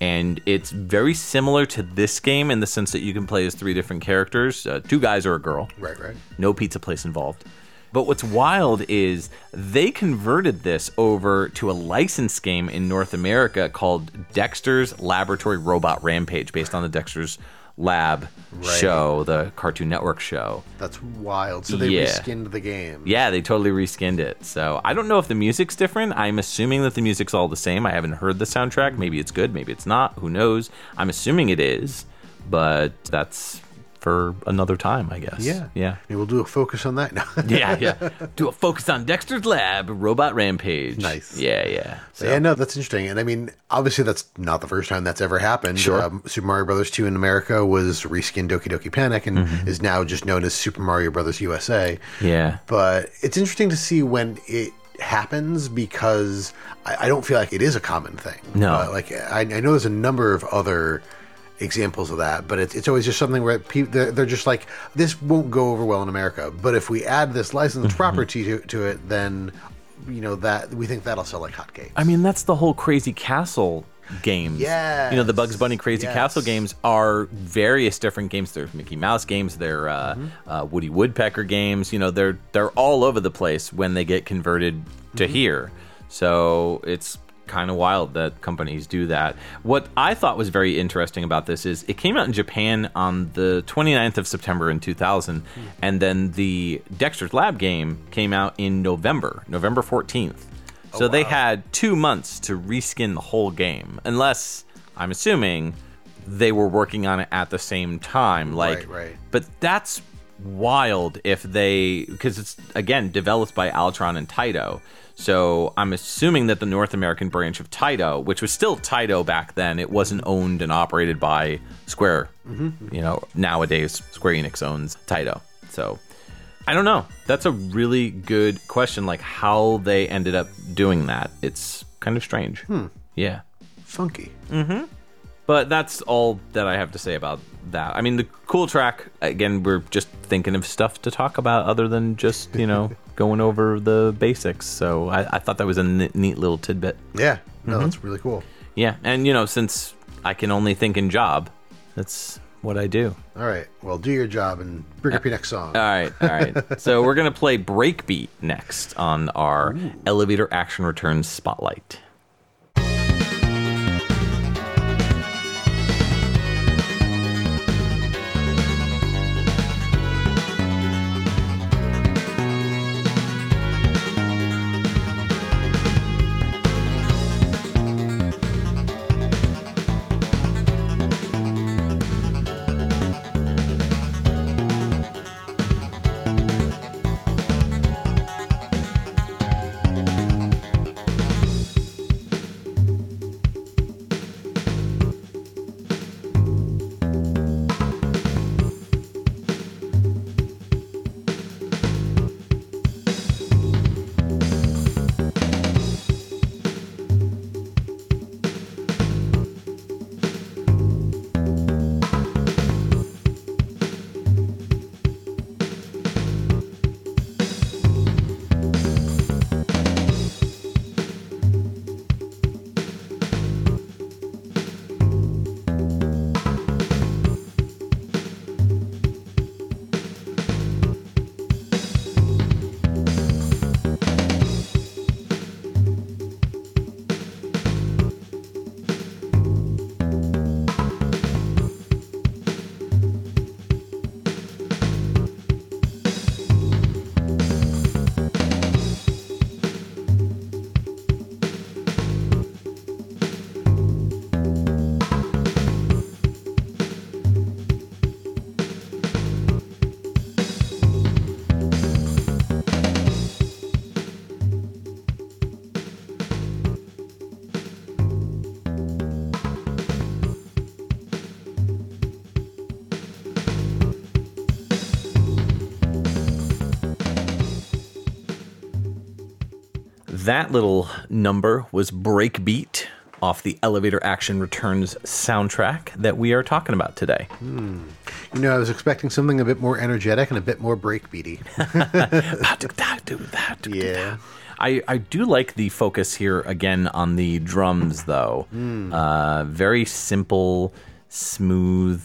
S2: And it's very similar to this game in the sense that you can play as three different characters uh, two guys or a girl.
S1: Right, right.
S2: No pizza place involved. But what's wild is they converted this over to a licensed game in North America called Dexter's Laboratory Robot Rampage, based on the Dexter's Lab show, the Cartoon Network show.
S1: That's wild. So they
S2: Yeah.
S1: reskinned the game.
S2: Yeah, they totally reskinned it. So I don't know if the music's different. I'm assuming that the music's all the same. I haven't heard the soundtrack. Maybe it's good, maybe it's not. Who knows? I'm assuming it is, but that's for another time, I guess.
S1: Yeah.
S2: Yeah.
S1: We'll do a focus on that now.
S2: yeah, yeah. Do a focus on Dexter's Lab, Robot Rampage.
S1: Nice.
S2: Yeah, yeah. So,
S1: Yeah, no, that's interesting. And I mean, obviously, that's not the first time that's ever happened.
S2: Sure.
S1: Um, Super Mario Brothers 2 in America was reskinned Doki Doki Panic and
S2: Mm-hmm.
S1: is now just known as Super Mario Brothers USA.
S2: yeah.
S1: But it's interesting to see when it happens because I, I don't feel like it is a common thing.
S2: No.
S1: Uh, like, I, I know there's a number of other examples of that, but it's, it's always just something where people, they're, they're just like, this won't go over well in America. But if we add this licensed
S2: Mm-hmm.
S1: property to, to it, then, you know, that we think that'll sell like hotcakes.
S2: I mean, that's the whole Crazy Castle games.
S1: Yes.
S2: You know, the Bugs Bunny Crazy
S1: Yes.
S2: Castle games are various different games. There's Mickey Mouse games. They're uh,
S1: Mm-hmm.
S2: uh, Woody Woodpecker games. You know, they're they're all over the place when they get converted to
S1: Mm-hmm.
S2: here. So it's kind of wild that companies do that. What I thought was very interesting about this is it came out in Japan on the 29th of September in 2000,
S1: Hmm.
S2: and then the Dexter's Lab game came out in November, November 14th.
S1: Oh,
S2: So they had two months to reskin the whole game, unless I'm assuming they were working on it at the same time. Like,
S1: Right, right.
S2: but that's wild if they because it's again developed by Altron and Taito. So I'm assuming that the North American branch of Taito, which was still Taito back then, it wasn't owned and operated by Square. Mm-hmm. You know, nowadays Square Enix owns Taito. So I don't know. That's a really good question. Like how they ended up doing that. It's kind of strange. Hmm. Yeah.
S1: Funky. Mm-hmm.
S2: But that's all that I have to say about that. I mean, the cool track, again, we're just thinking of stuff to talk about other than just, you know, going over the basics. So I, I thought that was a n- neat little tidbit.
S1: Yeah. No,
S2: Mm-hmm.
S1: that's really cool.
S2: Yeah. And, you know, since I can only think in job, that's what I do.
S1: All right. Well, do your job and bring up your next song.
S2: All right. All right. so we're going to play Breakbeat next on our Elevator Action Returns Spotlight. That little number was Breakbeat off the Elevator Action Returns soundtrack that we are talking about today.
S1: You know, I was expecting something a bit more energetic and a bit more breakbeaty. Yeah.
S2: I, I do like the focus here again on the drums, though. Uh, very simple, smooth,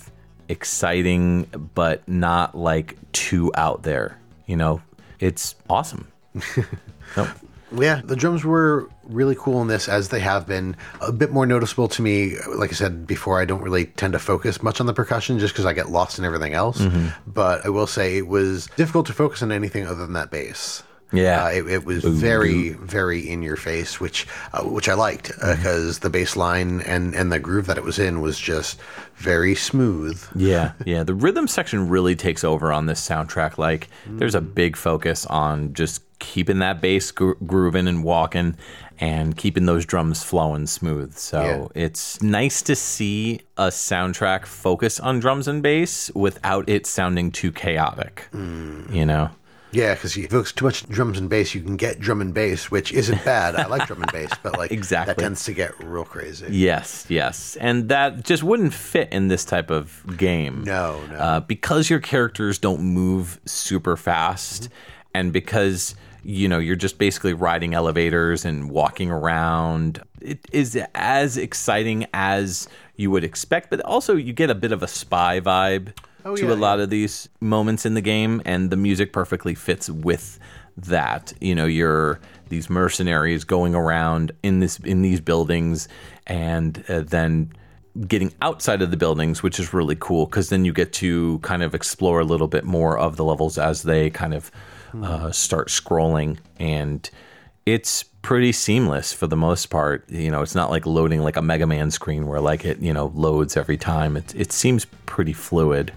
S2: exciting, but not like too out there. You know, it's awesome.
S1: Yeah, the drums were really cool in this, as they have been. A bit more noticeable to me, like I said before, I don't really tend to focus much on the percussion just because I get lost in everything else. But I will say it was difficult to focus on anything other than that bass.
S2: Yeah.
S1: uh, it, it was very, very in your face, which uh, which I liked because the bass line and and the groove that it was in was just very smooth.
S2: Yeah, yeah. The rhythm section really takes over on this soundtrack. Like, there's a big focus on just keeping that bass gro- grooving and walking and keeping those drums flowing smooth. So it's nice to see a soundtrack focus on drums and bass without it sounding too chaotic. You know?
S1: Yeah, because if it's too much drums and bass, you can get drum and bass, which isn't bad. I like drum and bass, but like
S2: Exactly.
S1: that tends to get real crazy.
S2: Yes, yes. And that just wouldn't fit in this type of game.
S1: No, no.
S2: Uh, because your characters don't move super fast and because you know you're just basically riding elevators and walking around. It is as exciting as you would expect but also you get a bit of a spy vibe
S1: Oh,
S2: to
S1: yeah,
S2: a lot of these moments in the game and the music perfectly fits with that. You know you're these mercenaries going around in this in these buildings and uh, then getting outside of the buildings which is really cool because then you get to kind of explore a little bit more of the levels as they kind of uh, start scrolling and it's pretty seamless for the most part you know it's not like loading like a mega man screen where like it you know loads every time it, it seems pretty fluid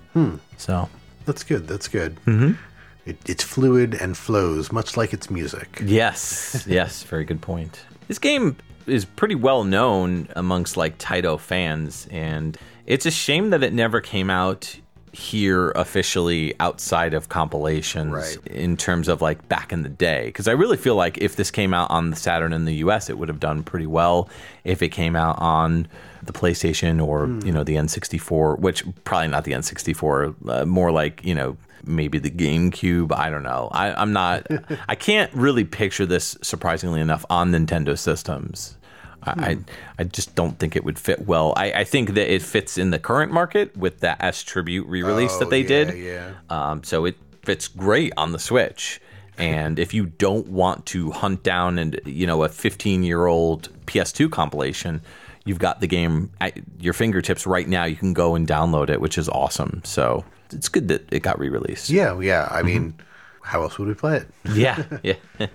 S2: so
S1: That's good. That's good. Mm-hmm. It, it's fluid and flows, much like its music.
S2: Yes, yes, very good point. This game is pretty well known amongst like Taito fans, and it's a shame that it never came out here officially outside of compilations
S1: Right.
S2: in terms of like back in the day because i really feel like if this came out on the saturn in the us it would have done pretty well if it came out on the playstation or you know the n64 which probably not the n64 uh, more like you know maybe the GameCube. I don't know. I, I'm not. I can't really picture this surprisingly enough on Nintendo systems. I, I I just don't think it would fit well. I, I think that it fits in the current market with that S tribute re-release that
S1: Oh,
S2: they
S1: yeah,
S2: did.
S1: yeah.
S2: Um, so it fits great on the Switch. And if you don't want to hunt down and you know a 15 year old PS2 compilation, you've got the game at your fingertips right now. You can go and download it, which is awesome. So it's good that it got re-released.
S1: Yeah, yeah. I mean, how else would we play it?
S2: Yeah, yeah.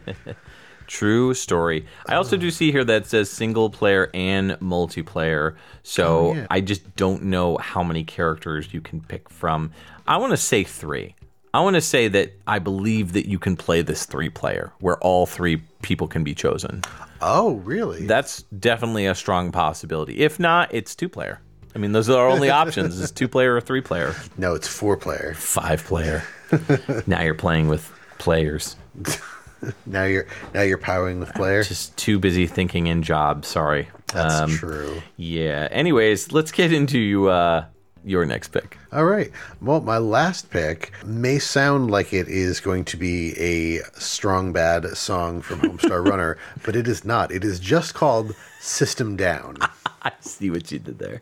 S2: True story. I also do uh-huh. see here that it says single player and multiplayer. So
S1: Oh, yeah.
S2: I just don't know how many characters you can pick from. I want to say three. I want to say that I believe that you can play this three player where all three people can be chosen.
S1: Oh, really?
S2: That's definitely a strong possibility. If not, it's two player. I mean, those are our only options: is two player or three player,
S1: no, it's four player.
S2: five player. now you're playing with players.
S1: Now you're now you're powering with player.
S2: Just too busy thinking in job. Sorry.
S1: That's
S2: Um,
S1: true.
S2: Yeah. Anyways, let's get into uh, your next pick.
S1: All right. Well, my last pick may sound like it is going to be a strong bad song from Homestar Runner, but it is not. It is just called System Down.
S2: I see what you did there.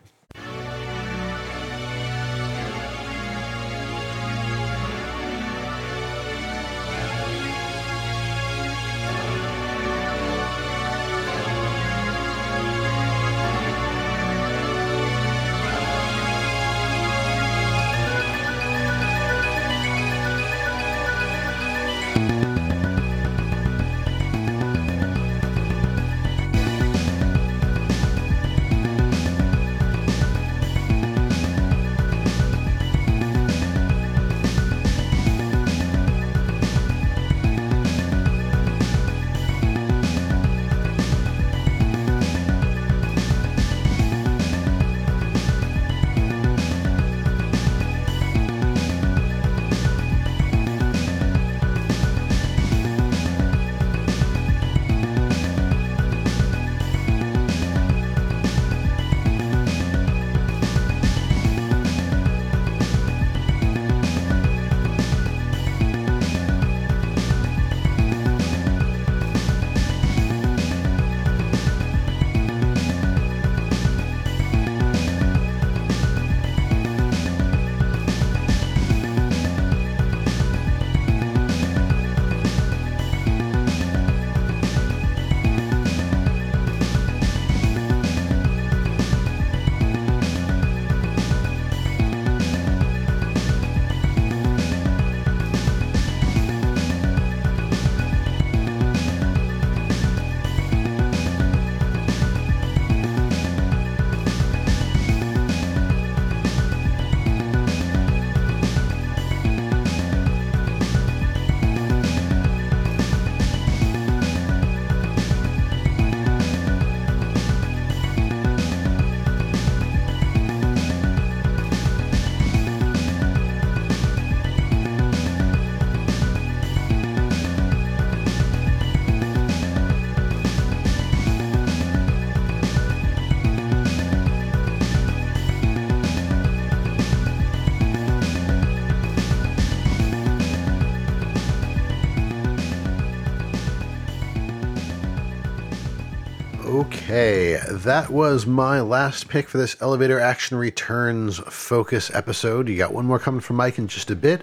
S1: That was my last pick for this Elevator Action Returns focus episode. You got one more coming from Mike in just a bit,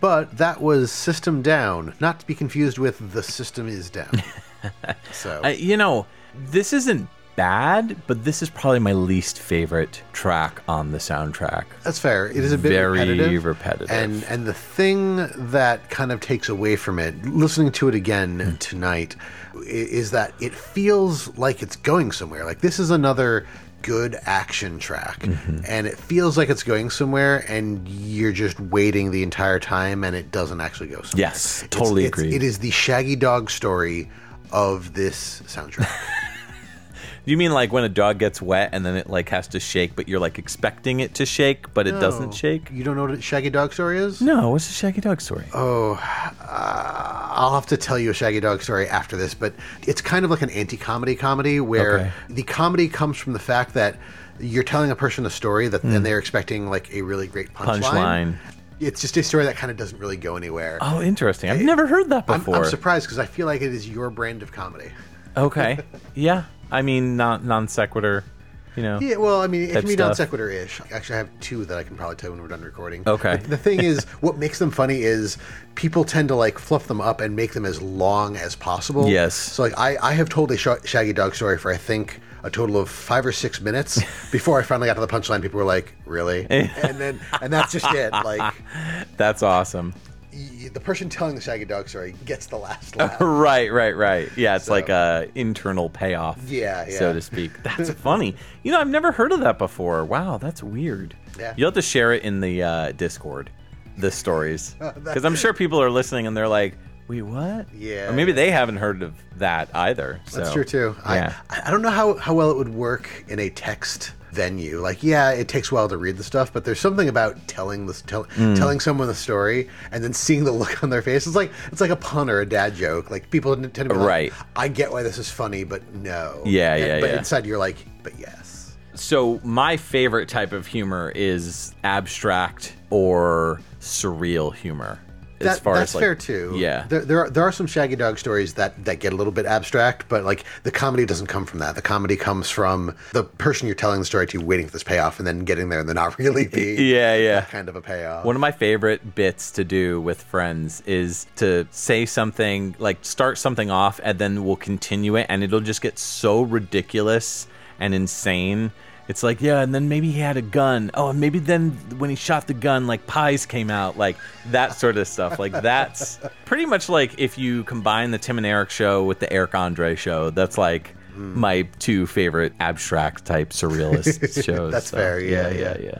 S1: but that was System Down, not to be confused with The System Is Down. so,
S2: I, you know, this isn't bad, but this is probably my least favorite track on the soundtrack.
S1: That's fair. It is a bit
S2: Very
S1: repetitive.
S2: repetitive.
S1: And and the thing that kind of takes away from it, listening to it again
S2: Hmm.
S1: tonight, is that it feels like it's going somewhere. Like this is another good action track
S2: Mm-hmm.
S1: and it feels like it's going somewhere and you're just waiting the entire time and it doesn't actually go somewhere.
S2: Yes, totally
S1: it's-
S2: agree.
S1: It is the Shaggy Dog story of this soundtrack.
S2: You mean like when a dog gets wet and then it like has to shake, but you're like expecting it to shake, but it doesn't shake?
S1: You don't know what a Shaggy Dog story is?
S2: No, what's the Shaggy Dog story?
S1: Oh, uh, I'll have to tell you a Shaggy Dog story after this, but it's kind of like an anti-comedy comedy where
S2: Okay.
S1: the comedy comes from the fact that you're telling a person a story that then they're expecting like a really great punchline.
S2: Punchline.
S1: It's just a story that kind of doesn't really go anywhere.
S2: Oh, interesting. I've never heard that
S1: I'm,
S2: before.
S1: I'm surprised because I feel like it is your brand of comedy.
S2: Okay. yeah. I mean, not non sequitur. You know.
S1: Yeah, well, I mean, it can be non sequitur ish. Actually, I have two that I can probably tell when we're done recording.
S2: Okay.
S1: But the thing is, what makes them funny is people tend to like fluff them up and make them as long as possible.
S2: Yes.
S1: So, like, I, I have told a Sh- Shaggy Dog story for, I think, a total of five or six minutes before I finally got to the punchline. People were like, really? and then, and that's just it. Like,
S2: That's awesome.
S1: Y- the person telling the Shaggy Dog story gets the last laugh.
S2: right, right, right. Yeah, it's
S1: So-
S2: like a internal payoff.
S1: Yeah,
S2: So to speak. That's funny. You know, I've never heard of that before. Wow, that's weird.
S1: Yeah.
S2: You'll have to share it in the uh, Discord, the stories. Because I'm sure people are listening and they're like, wait, what?
S1: Yeah,
S2: Or maybe they haven't heard of that either.
S1: That's true too.
S2: Yeah.
S1: I, I don't know how, how well it would work in a text venue. Like, yeah, it takes a while to read the stuff, but there's something about telling this tell,
S2: Mm.
S1: telling someone the story and then seeing the look on their face. It's like it's like a pun or a dad joke. Like people tend to be like,
S2: Right.
S1: I get why this is funny, but no.
S2: Yeah,
S1: And-
S2: yeah,
S1: But
S2: yeah.
S1: inside you're like, but yes.
S2: So my favorite type of humor is abstract or surreal humor. As far
S1: that's
S2: as like,
S1: fair too.
S2: Yeah.
S1: there, there are there are some Shaggy Dog stories that that get a little bit abstract, but like the comedy doesn't come from that. The comedy comes from the person you're telling the story to, waiting for this payoff, and then getting there and then not really be
S2: Yeah, yeah.
S1: kind of a payoff.
S2: One of my favorite bits to do with friends is to say something, like start something off, and then we'll continue it, and it'll just get so ridiculous and insane. It's like, yeah, and then maybe he had a gun. Oh, and maybe then when he shot the gun, like pies came out, like that sort of stuff. Like that's pretty much like if you combine the Tim and Eric show with the Eric Andre show. That's like hmm. my two favorite abstract type surrealist shows.
S1: That's fair, yeah, yeah.
S2: yeah.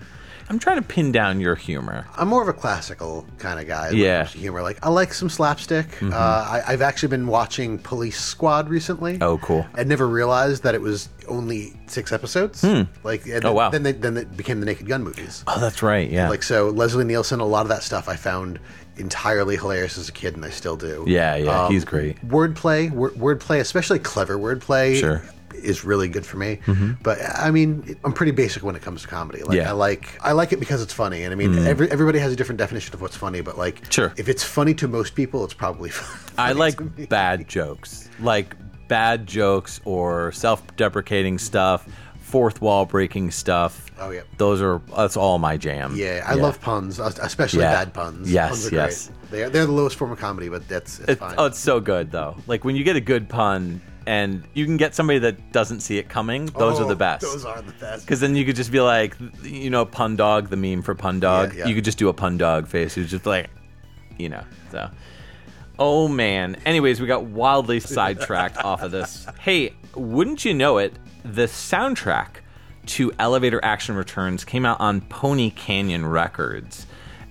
S2: I'm trying to pin down your humor.
S1: I'm more of a classical kind of guy.
S2: Yeah. Mm-hmm.
S1: humor. Like I like some slapstick. Uh, I, I've actually been watching Police Squad recently.
S2: Oh, cool.
S1: I never realized that it was only six episodes. Like, and
S2: Oh, wow.
S1: Then they, then it became the Naked Gun movies.
S2: Oh, that's right. Yeah.
S1: Like so, Leslie Nielsen. A lot of that stuff I found entirely hilarious as a kid, and I still do.
S2: Yeah, yeah,
S1: Um,
S2: he's great.
S1: Wordplay, word, wordplay, especially clever wordplay.
S2: Sure. Mm-hmm.
S1: Is really good for me, but I mean, I'm pretty basic when it comes to comedy. Like,
S2: Yeah. Mm.
S1: I like I like it because it's funny, and I mean, every, everybody has a different definition of what's funny. But like,
S2: Sure.
S1: if it's funny to most people, it's probably.
S2: I like bad jokes, like bad jokes or self-deprecating stuff, fourth wall breaking stuff.
S1: Oh, yeah.
S2: those are that's all my jam.
S1: Yeah, I love puns, especially
S2: Yeah.
S1: bad puns.
S2: Yes,
S1: puns are
S2: yes.
S1: great. They're they're the lowest form of comedy, but that's it's
S2: It,
S1: fine.
S2: oh, it's so good though. Like when you get a good pun and you can get somebody that doesn't see it coming. Those are
S1: Oh,
S2: the best.
S1: Those are the best.
S2: Because then you could just be like, you know, pun dog, the meme for pun dog.
S1: Yeah, yeah.
S2: You could just do a pun dog face who's just like, you know. So, oh man. Anyways, we got wildly sidetracked off of this. Hey, wouldn't you know it? The soundtrack to Elevator Action Returns came out on Pony Canyon Records.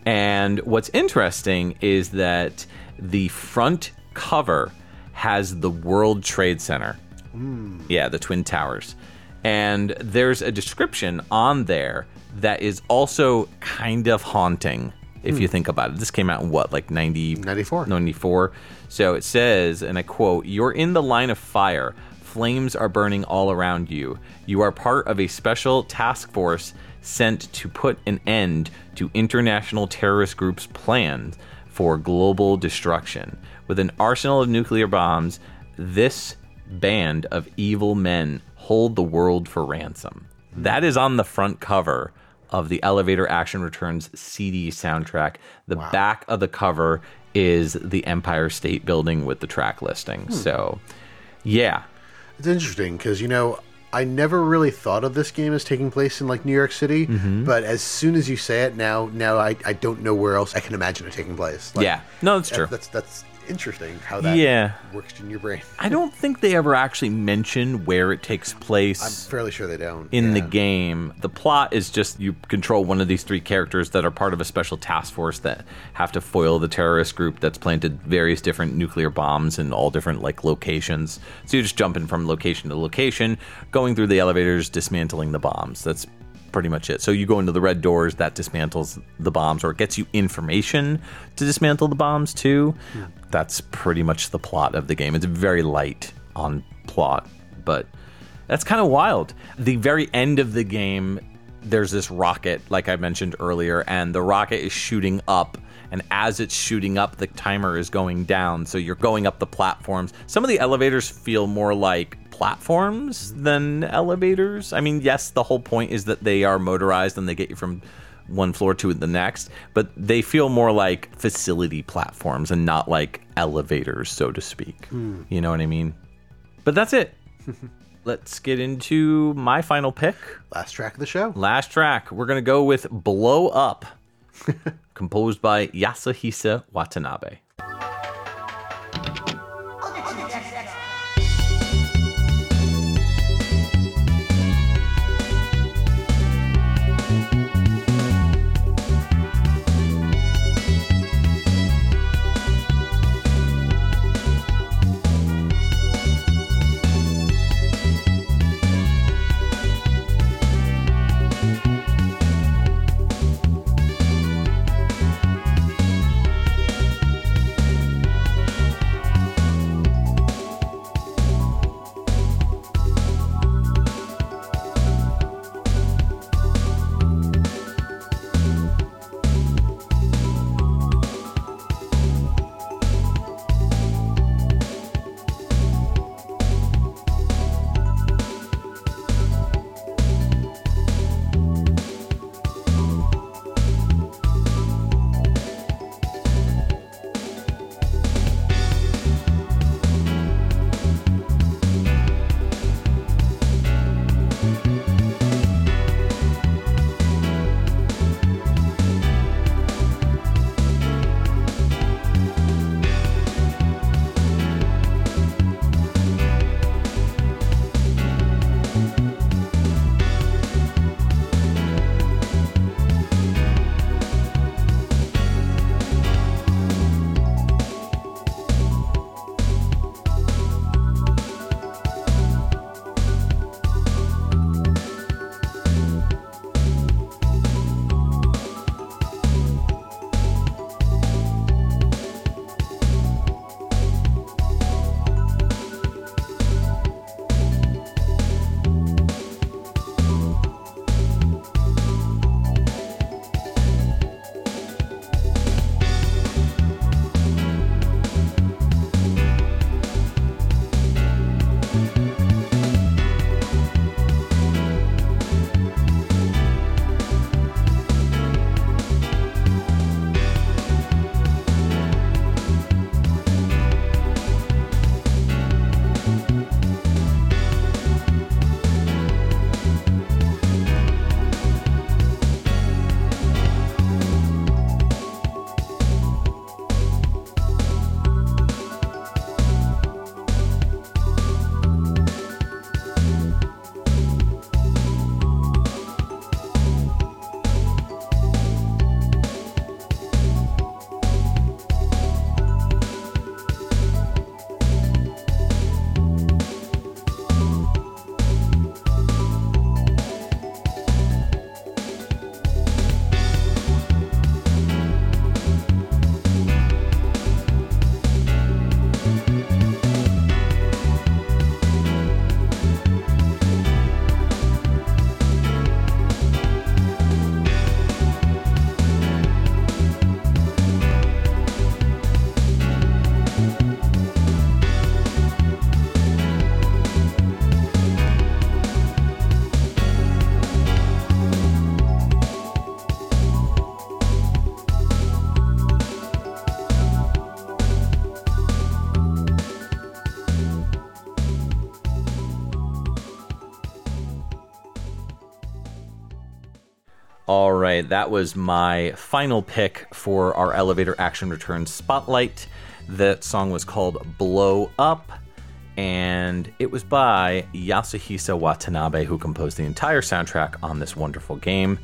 S2: And what's interesting is that the front cover has the World Trade Center. Hmm. Yeah, the Twin Towers. And there's a description on there that is also kind of haunting if you hmm. think about it. This came out in what, like 90,
S1: 94.
S2: 94. So it says, and I quote, You're in the line of fire. Flames are burning all around you. You are part of a special task force sent to put an end to international terrorist groups' plans for global destruction. With an arsenal of nuclear bombs, this band of evil men Hold the World for Ransom. That is on the front cover of the Elevator Action Returns CD soundtrack. The back of the cover is the Empire State Building with the track listing. Hmm. So, yeah.
S1: It's interesting because you know I never really thought of this game as taking place in like New York City,
S2: Mm-hmm.
S1: but as soon as you say it now, now I, I don't know where else I can imagine it taking place. Like,
S2: Yeah. No, that's true.
S1: That's that's interesting how that
S2: Yeah.
S1: works in your brain.
S2: I don't think they ever actually mention where it takes place.
S1: I'm fairly sure they don't
S2: in the game. The plot is just you control one of these three characters that are part of a special task force that have to foil the terrorist group that's planted various different nuclear bombs in all different like locations. So you're just jumping from location to location, going through the elevators, dismantling the bombs. That's pretty much it. So you go into the red doors that dismantles the bombs or it gets you information to dismantle the bombs too. That's pretty much the plot of the game. It's very light on plot, but that's kind of wild. The very end of the game, there's this rocket, like I mentioned earlier, and the rocket is shooting up. And as it's shooting up, the timer is going down. So you're going up the platforms. Some of the elevators feel more like platforms than elevators. I mean, yes, the whole point is that they are motorized and they get you from one floor to the next, but they feel more like facility platforms and not like elevators, so to speak. Hmm. You know what I mean? But that's it. Let's get into my final pick.
S1: last track of the show.
S2: Last track, we're going to go with Blow Up, composed by Yasuhisa Watanabe. That was my final pick for our elevator action return spotlight. That song was called Blow Up, and it was by Yasuhisa Watanabe, who composed the entire soundtrack on this wonderful game.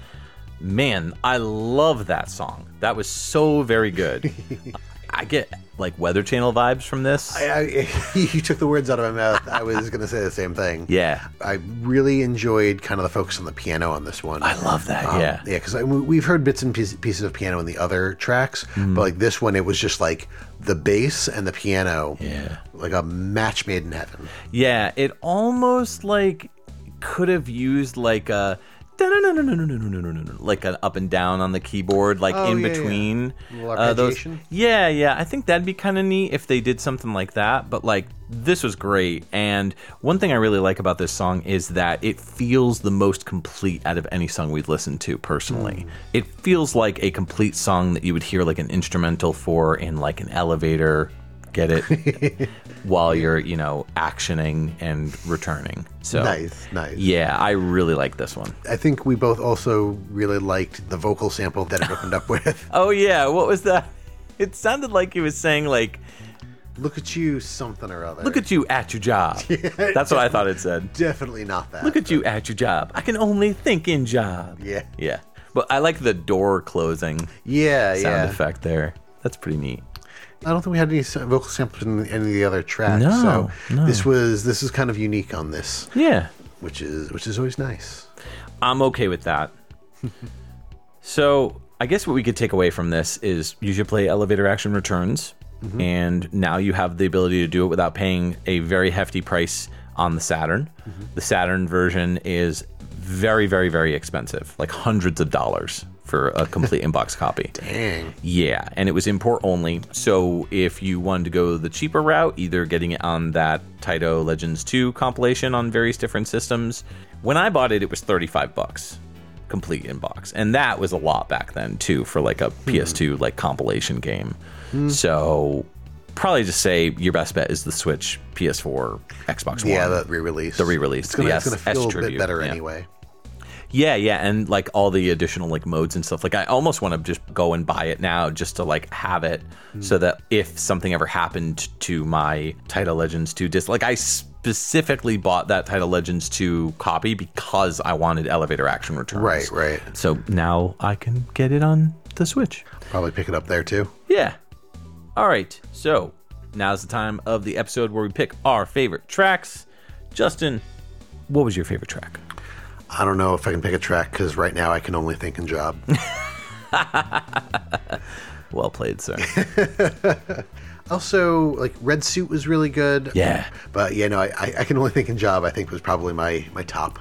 S2: Man, I love that song. That was so very good. I get like Weather Channel vibes from this.
S1: I, I, you took the words out of my mouth. I was going to say the same thing.
S2: yeah.
S1: I really enjoyed kind of the focus on the piano on this one.
S2: I love that,
S1: Um,
S2: yeah.
S1: yeah, because we've heard bits and piece- pieces of piano in the other tracks,
S2: Mm.
S1: but like this one, it was just like the bass and the piano,
S2: Yeah.
S1: like a match made in heaven.
S2: Yeah, it almost like could have used like a like an up and down on the keyboard, like
S1: Oh,
S2: in
S1: yeah, yeah.
S2: between
S1: Little
S2: uh, those. Yeah, yeah, I think that'd be kind of neat if they did something like that. But like this was great, and one thing I really like about this song is that it feels the most complete out of any song we've listened to. Personally, it feels like a complete song that you would hear like an instrumental for in like an elevator. Get it? While you're, you know, actioning and returning. So
S1: Nice, nice.
S2: Yeah, I really like this one.
S1: I think we both also really liked the vocal sample that it opened up with.
S2: Oh yeah, what was that? It sounded like he was saying like,
S1: Look at you, something or other.
S2: "Look at you at your job." That's what I thought it said.
S1: Definitely not that.
S2: Look at you at your job. I can only think in job.
S1: Yeah.
S2: Yeah. But I like the door closing
S1: Yeah,
S2: sound
S1: yeah.
S2: effect there. That's pretty neat.
S1: I don't think we had any vocal samples in any of the other tracks.
S2: No,
S1: so
S2: no.
S1: this was this is kind of unique on this,
S2: Yeah.
S1: which is which is always nice.
S2: I'm okay with that. so I guess what we could take away from this is you should play elevator action returns, mm-hmm. and now you have the ability to do it without paying a very hefty price on the Saturn. Mm-hmm. The Saturn version is very, very, very expensive, like hundreds of dollars for a complete inbox copy.
S1: Dang.
S2: Yeah, and it was import only. So if you wanted to go the cheaper route, either getting it on that Taito Legends 2 compilation on various different systems, when I bought it, it was 35 bucks complete inbox. And that was a lot back then too for like a hmm. PS2 like compilation game. Hmm. So probably just say your best bet is the Switch, PS4, Xbox
S1: Yeah,
S2: One.
S1: Yeah, the re-release.
S2: The re-release,
S1: It's gonna,
S2: the
S1: it's gonna
S2: S-
S1: feel a bit
S2: S-Tribute,
S1: better
S2: yeah.
S1: anyway.
S2: Yeah, yeah, and like all the additional like modes and stuff. Like I almost want to just go and buy it now just to like have it hmm. so that if something ever happened to my Taito Legends 2 disc, like I specifically bought that Taito Legends 2 copy because I wanted elevator action returns.
S1: Right, right.
S2: So now I can get it on the Switch.
S1: Probably pick it up there too.
S2: Yeah. All right. So now's the time of the episode where we pick our favorite tracks. Justin, what was your favorite track?
S1: I don't know if I can pick a track because right now I can only think in job.
S2: Well played, sir.
S1: also, like Red Suit was really good.
S2: Yeah.
S1: But yeah, no, I, I, can only think in job. I think was probably my my top.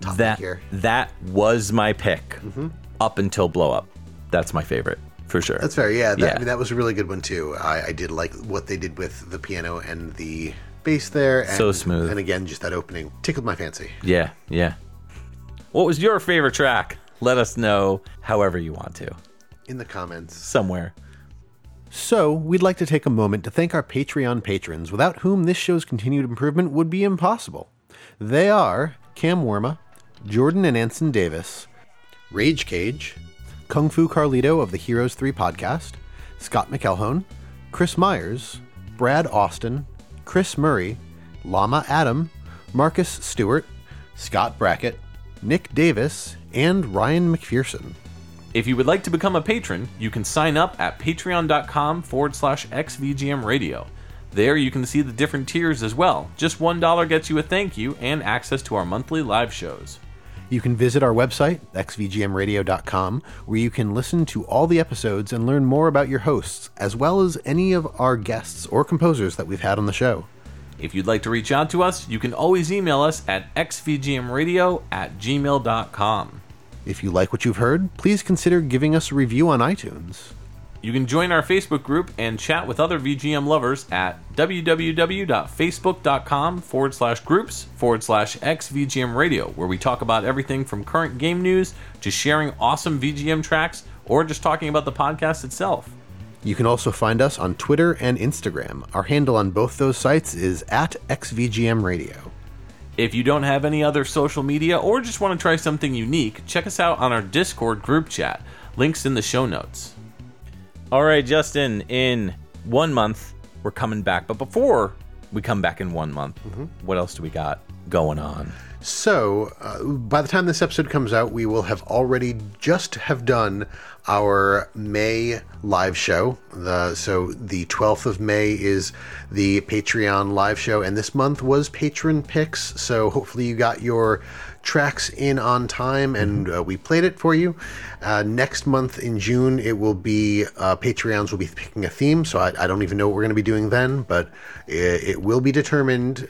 S1: top
S2: that
S1: here.
S2: that was my pick mm-hmm. up until blow up. That's my favorite for sure.
S1: That's fair. Yeah, that,
S2: Yeah.
S1: I mean that was a really good one too. I, I did like what they did with the piano and the bass there. And,
S2: So smooth.
S1: And again, just that opening tickled my fancy.
S2: yeah, yeah. What was your favorite track? Let us know however you want to.
S1: In the comments.
S2: Somewhere.
S1: So, we'd like to take a moment to thank our Patreon patrons, without whom this show's continued improvement would be impossible. They are Cam Werme, Jordan and Anson Davis, Rayjkayj, Kung Fu Carlito of the Heroes 3 podcast, Scott McElhone, Chris Myers, Brad Austin, Chris Murray, Llama Adam, Marques Stewart, Scott Brackett, Nick Davis, and Ryan McPherson.
S2: If you would like to become a patron, you can sign up at patreon.com forward slash xvgm radio. There you can see the different tiers as well. Just $1 gets you a thank you and access to our monthly live shows.
S1: You can visit our website, xvgmradio.com, where you can listen to all the episodes and learn more about your hosts, as well as any of our guests or composers that we've had on the show.
S2: If you'd like to reach out to us, you can always email us at xvgmradio at gmail.com.
S1: If you like what you've heard, please consider giving us a review on iTunes.
S2: You can join our Facebook group and chat with other VGM lovers at www.facebook.com forward slash groups forward slash xVGM radio, where we talk about everything from current game news to sharing awesome VGM tracks or just talking about the podcast itself.
S1: You can also find us on Twitter and Instagram. Our handle on both those sites is at xvgmradio.
S2: If you don't have any other social media or just want to try something unique, check us out on our Discord group chat. Links in the show notes. All right, Justin, in one month, we're coming back. But before we come back in one month, what else do we got going on?
S1: So, uh, by the time this episode comes out, we will have already just have done our May live show. The, so, the 12th of May is the Patreon live show, and this month was patron picks. So, hopefully, you got your tracks in on time and uh, we played it for you. Uh, next month in June, it will be uh, Patreons will be picking a theme. So, I, I don't even know what we're going to be doing then, but it, it will be determined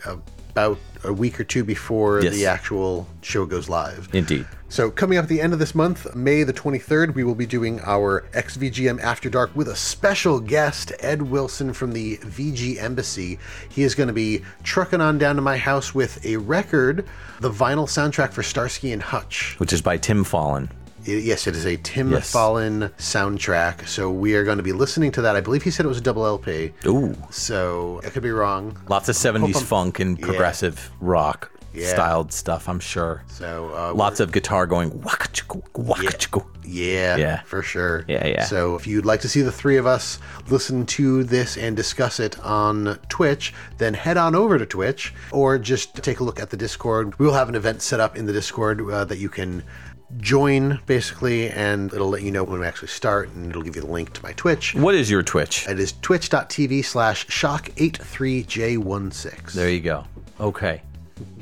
S1: about a week or two before
S2: Yes.
S1: the actual show goes live.
S2: Indeed.
S1: So, coming up at the end of this month, May the 23rd, we will be doing our XVGM After Dark with a special guest, Ed Wilson from the VG Embassy. He is going to be trucking on down to my house with a record, the vinyl soundtrack for Starsky and Hutch.
S2: Which is by Tim Fallon.
S1: I- yes, it is a Tim
S2: Yes.
S1: Fallon soundtrack. So, we are going to be listening to that. I believe he said it was a double LP.
S2: Ooh.
S1: So, I could be wrong.
S2: Lots of 70s
S1: I'm-
S2: funk and
S1: Yeah.
S2: progressive rock
S1: Yeah.
S2: styled stuff, I'm sure.
S1: So, uh,
S2: Lots of guitar going waka chicka, waka chicka.
S1: Yeah,
S2: Yeah.
S1: for sure.
S2: Yeah, yeah.
S1: So if you'd like to see the three of us listen to this and discuss it on Twitch, then head on over to Twitch or just take a look at the Discord. We will have an event set up in the Discord uh, that you can join basically, and it'll let you know when we actually start, and it'll give you the link to my Twitch.
S2: What is your Twitch?
S1: It is twitch.tv slash shock83j16.
S2: There you go. Okay.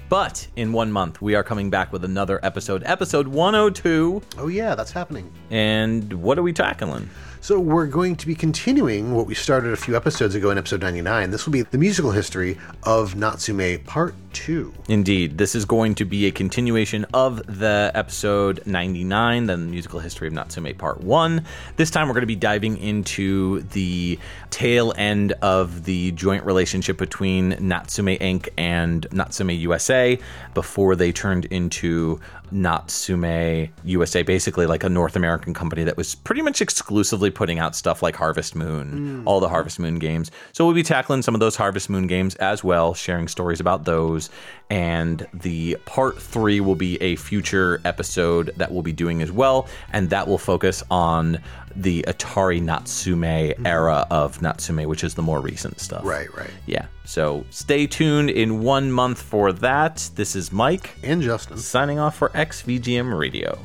S2: But in one month, we are coming back with another episode, episode 102.
S1: Oh, yeah, that's happening.
S2: And what are we tackling?
S1: So we're going to be continuing what we started a few episodes ago in episode 99. This will be the musical history of Natsume Part 2.
S2: Indeed, this is going to be a continuation of the episode 99, the musical history of Natsume Part 1. This time we're going to be diving into the tail end of the joint relationship between Natsume Inc. and Natsume USA before they turned into Natsume USA, basically like a North American company that was pretty much exclusively putting out stuff like Harvest Moon, hmm. all the Harvest Moon games. So we'll be tackling some of those Harvest Moon games as well, sharing stories about those. And the part three will be a future episode that we'll be doing as well, and that will focus on the Atari Natsume era of Natsume, which is the more recent stuff.
S1: Right, right.
S2: Yeah. So stay tuned in one month for that. This is Mike
S1: And Justin.
S2: signing off for XVGM Radio.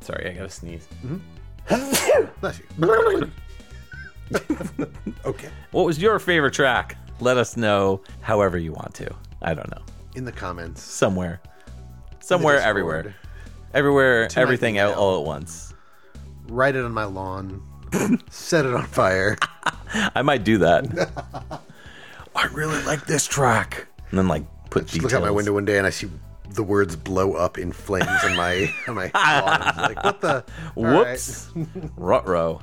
S2: Sorry, I gotta sneeze. Mm-hmm.
S1: Bless you. okay.
S2: What was your favorite track? Let us know however you want to. I don't know.
S1: In the comments.
S2: Somewhere. Somewhere, everywhere. Everywhere,
S1: my
S2: everything all,
S1: email.
S2: all at once.
S1: Write it on my lawn. Set it on fire.
S2: I might do that. I really like this track. And then, like, put
S1: Just
S2: details.
S1: look out my window one day and I see the words blow up in flames on my on my lawn. Like, what the? Right.
S2: Whoops. Rut row.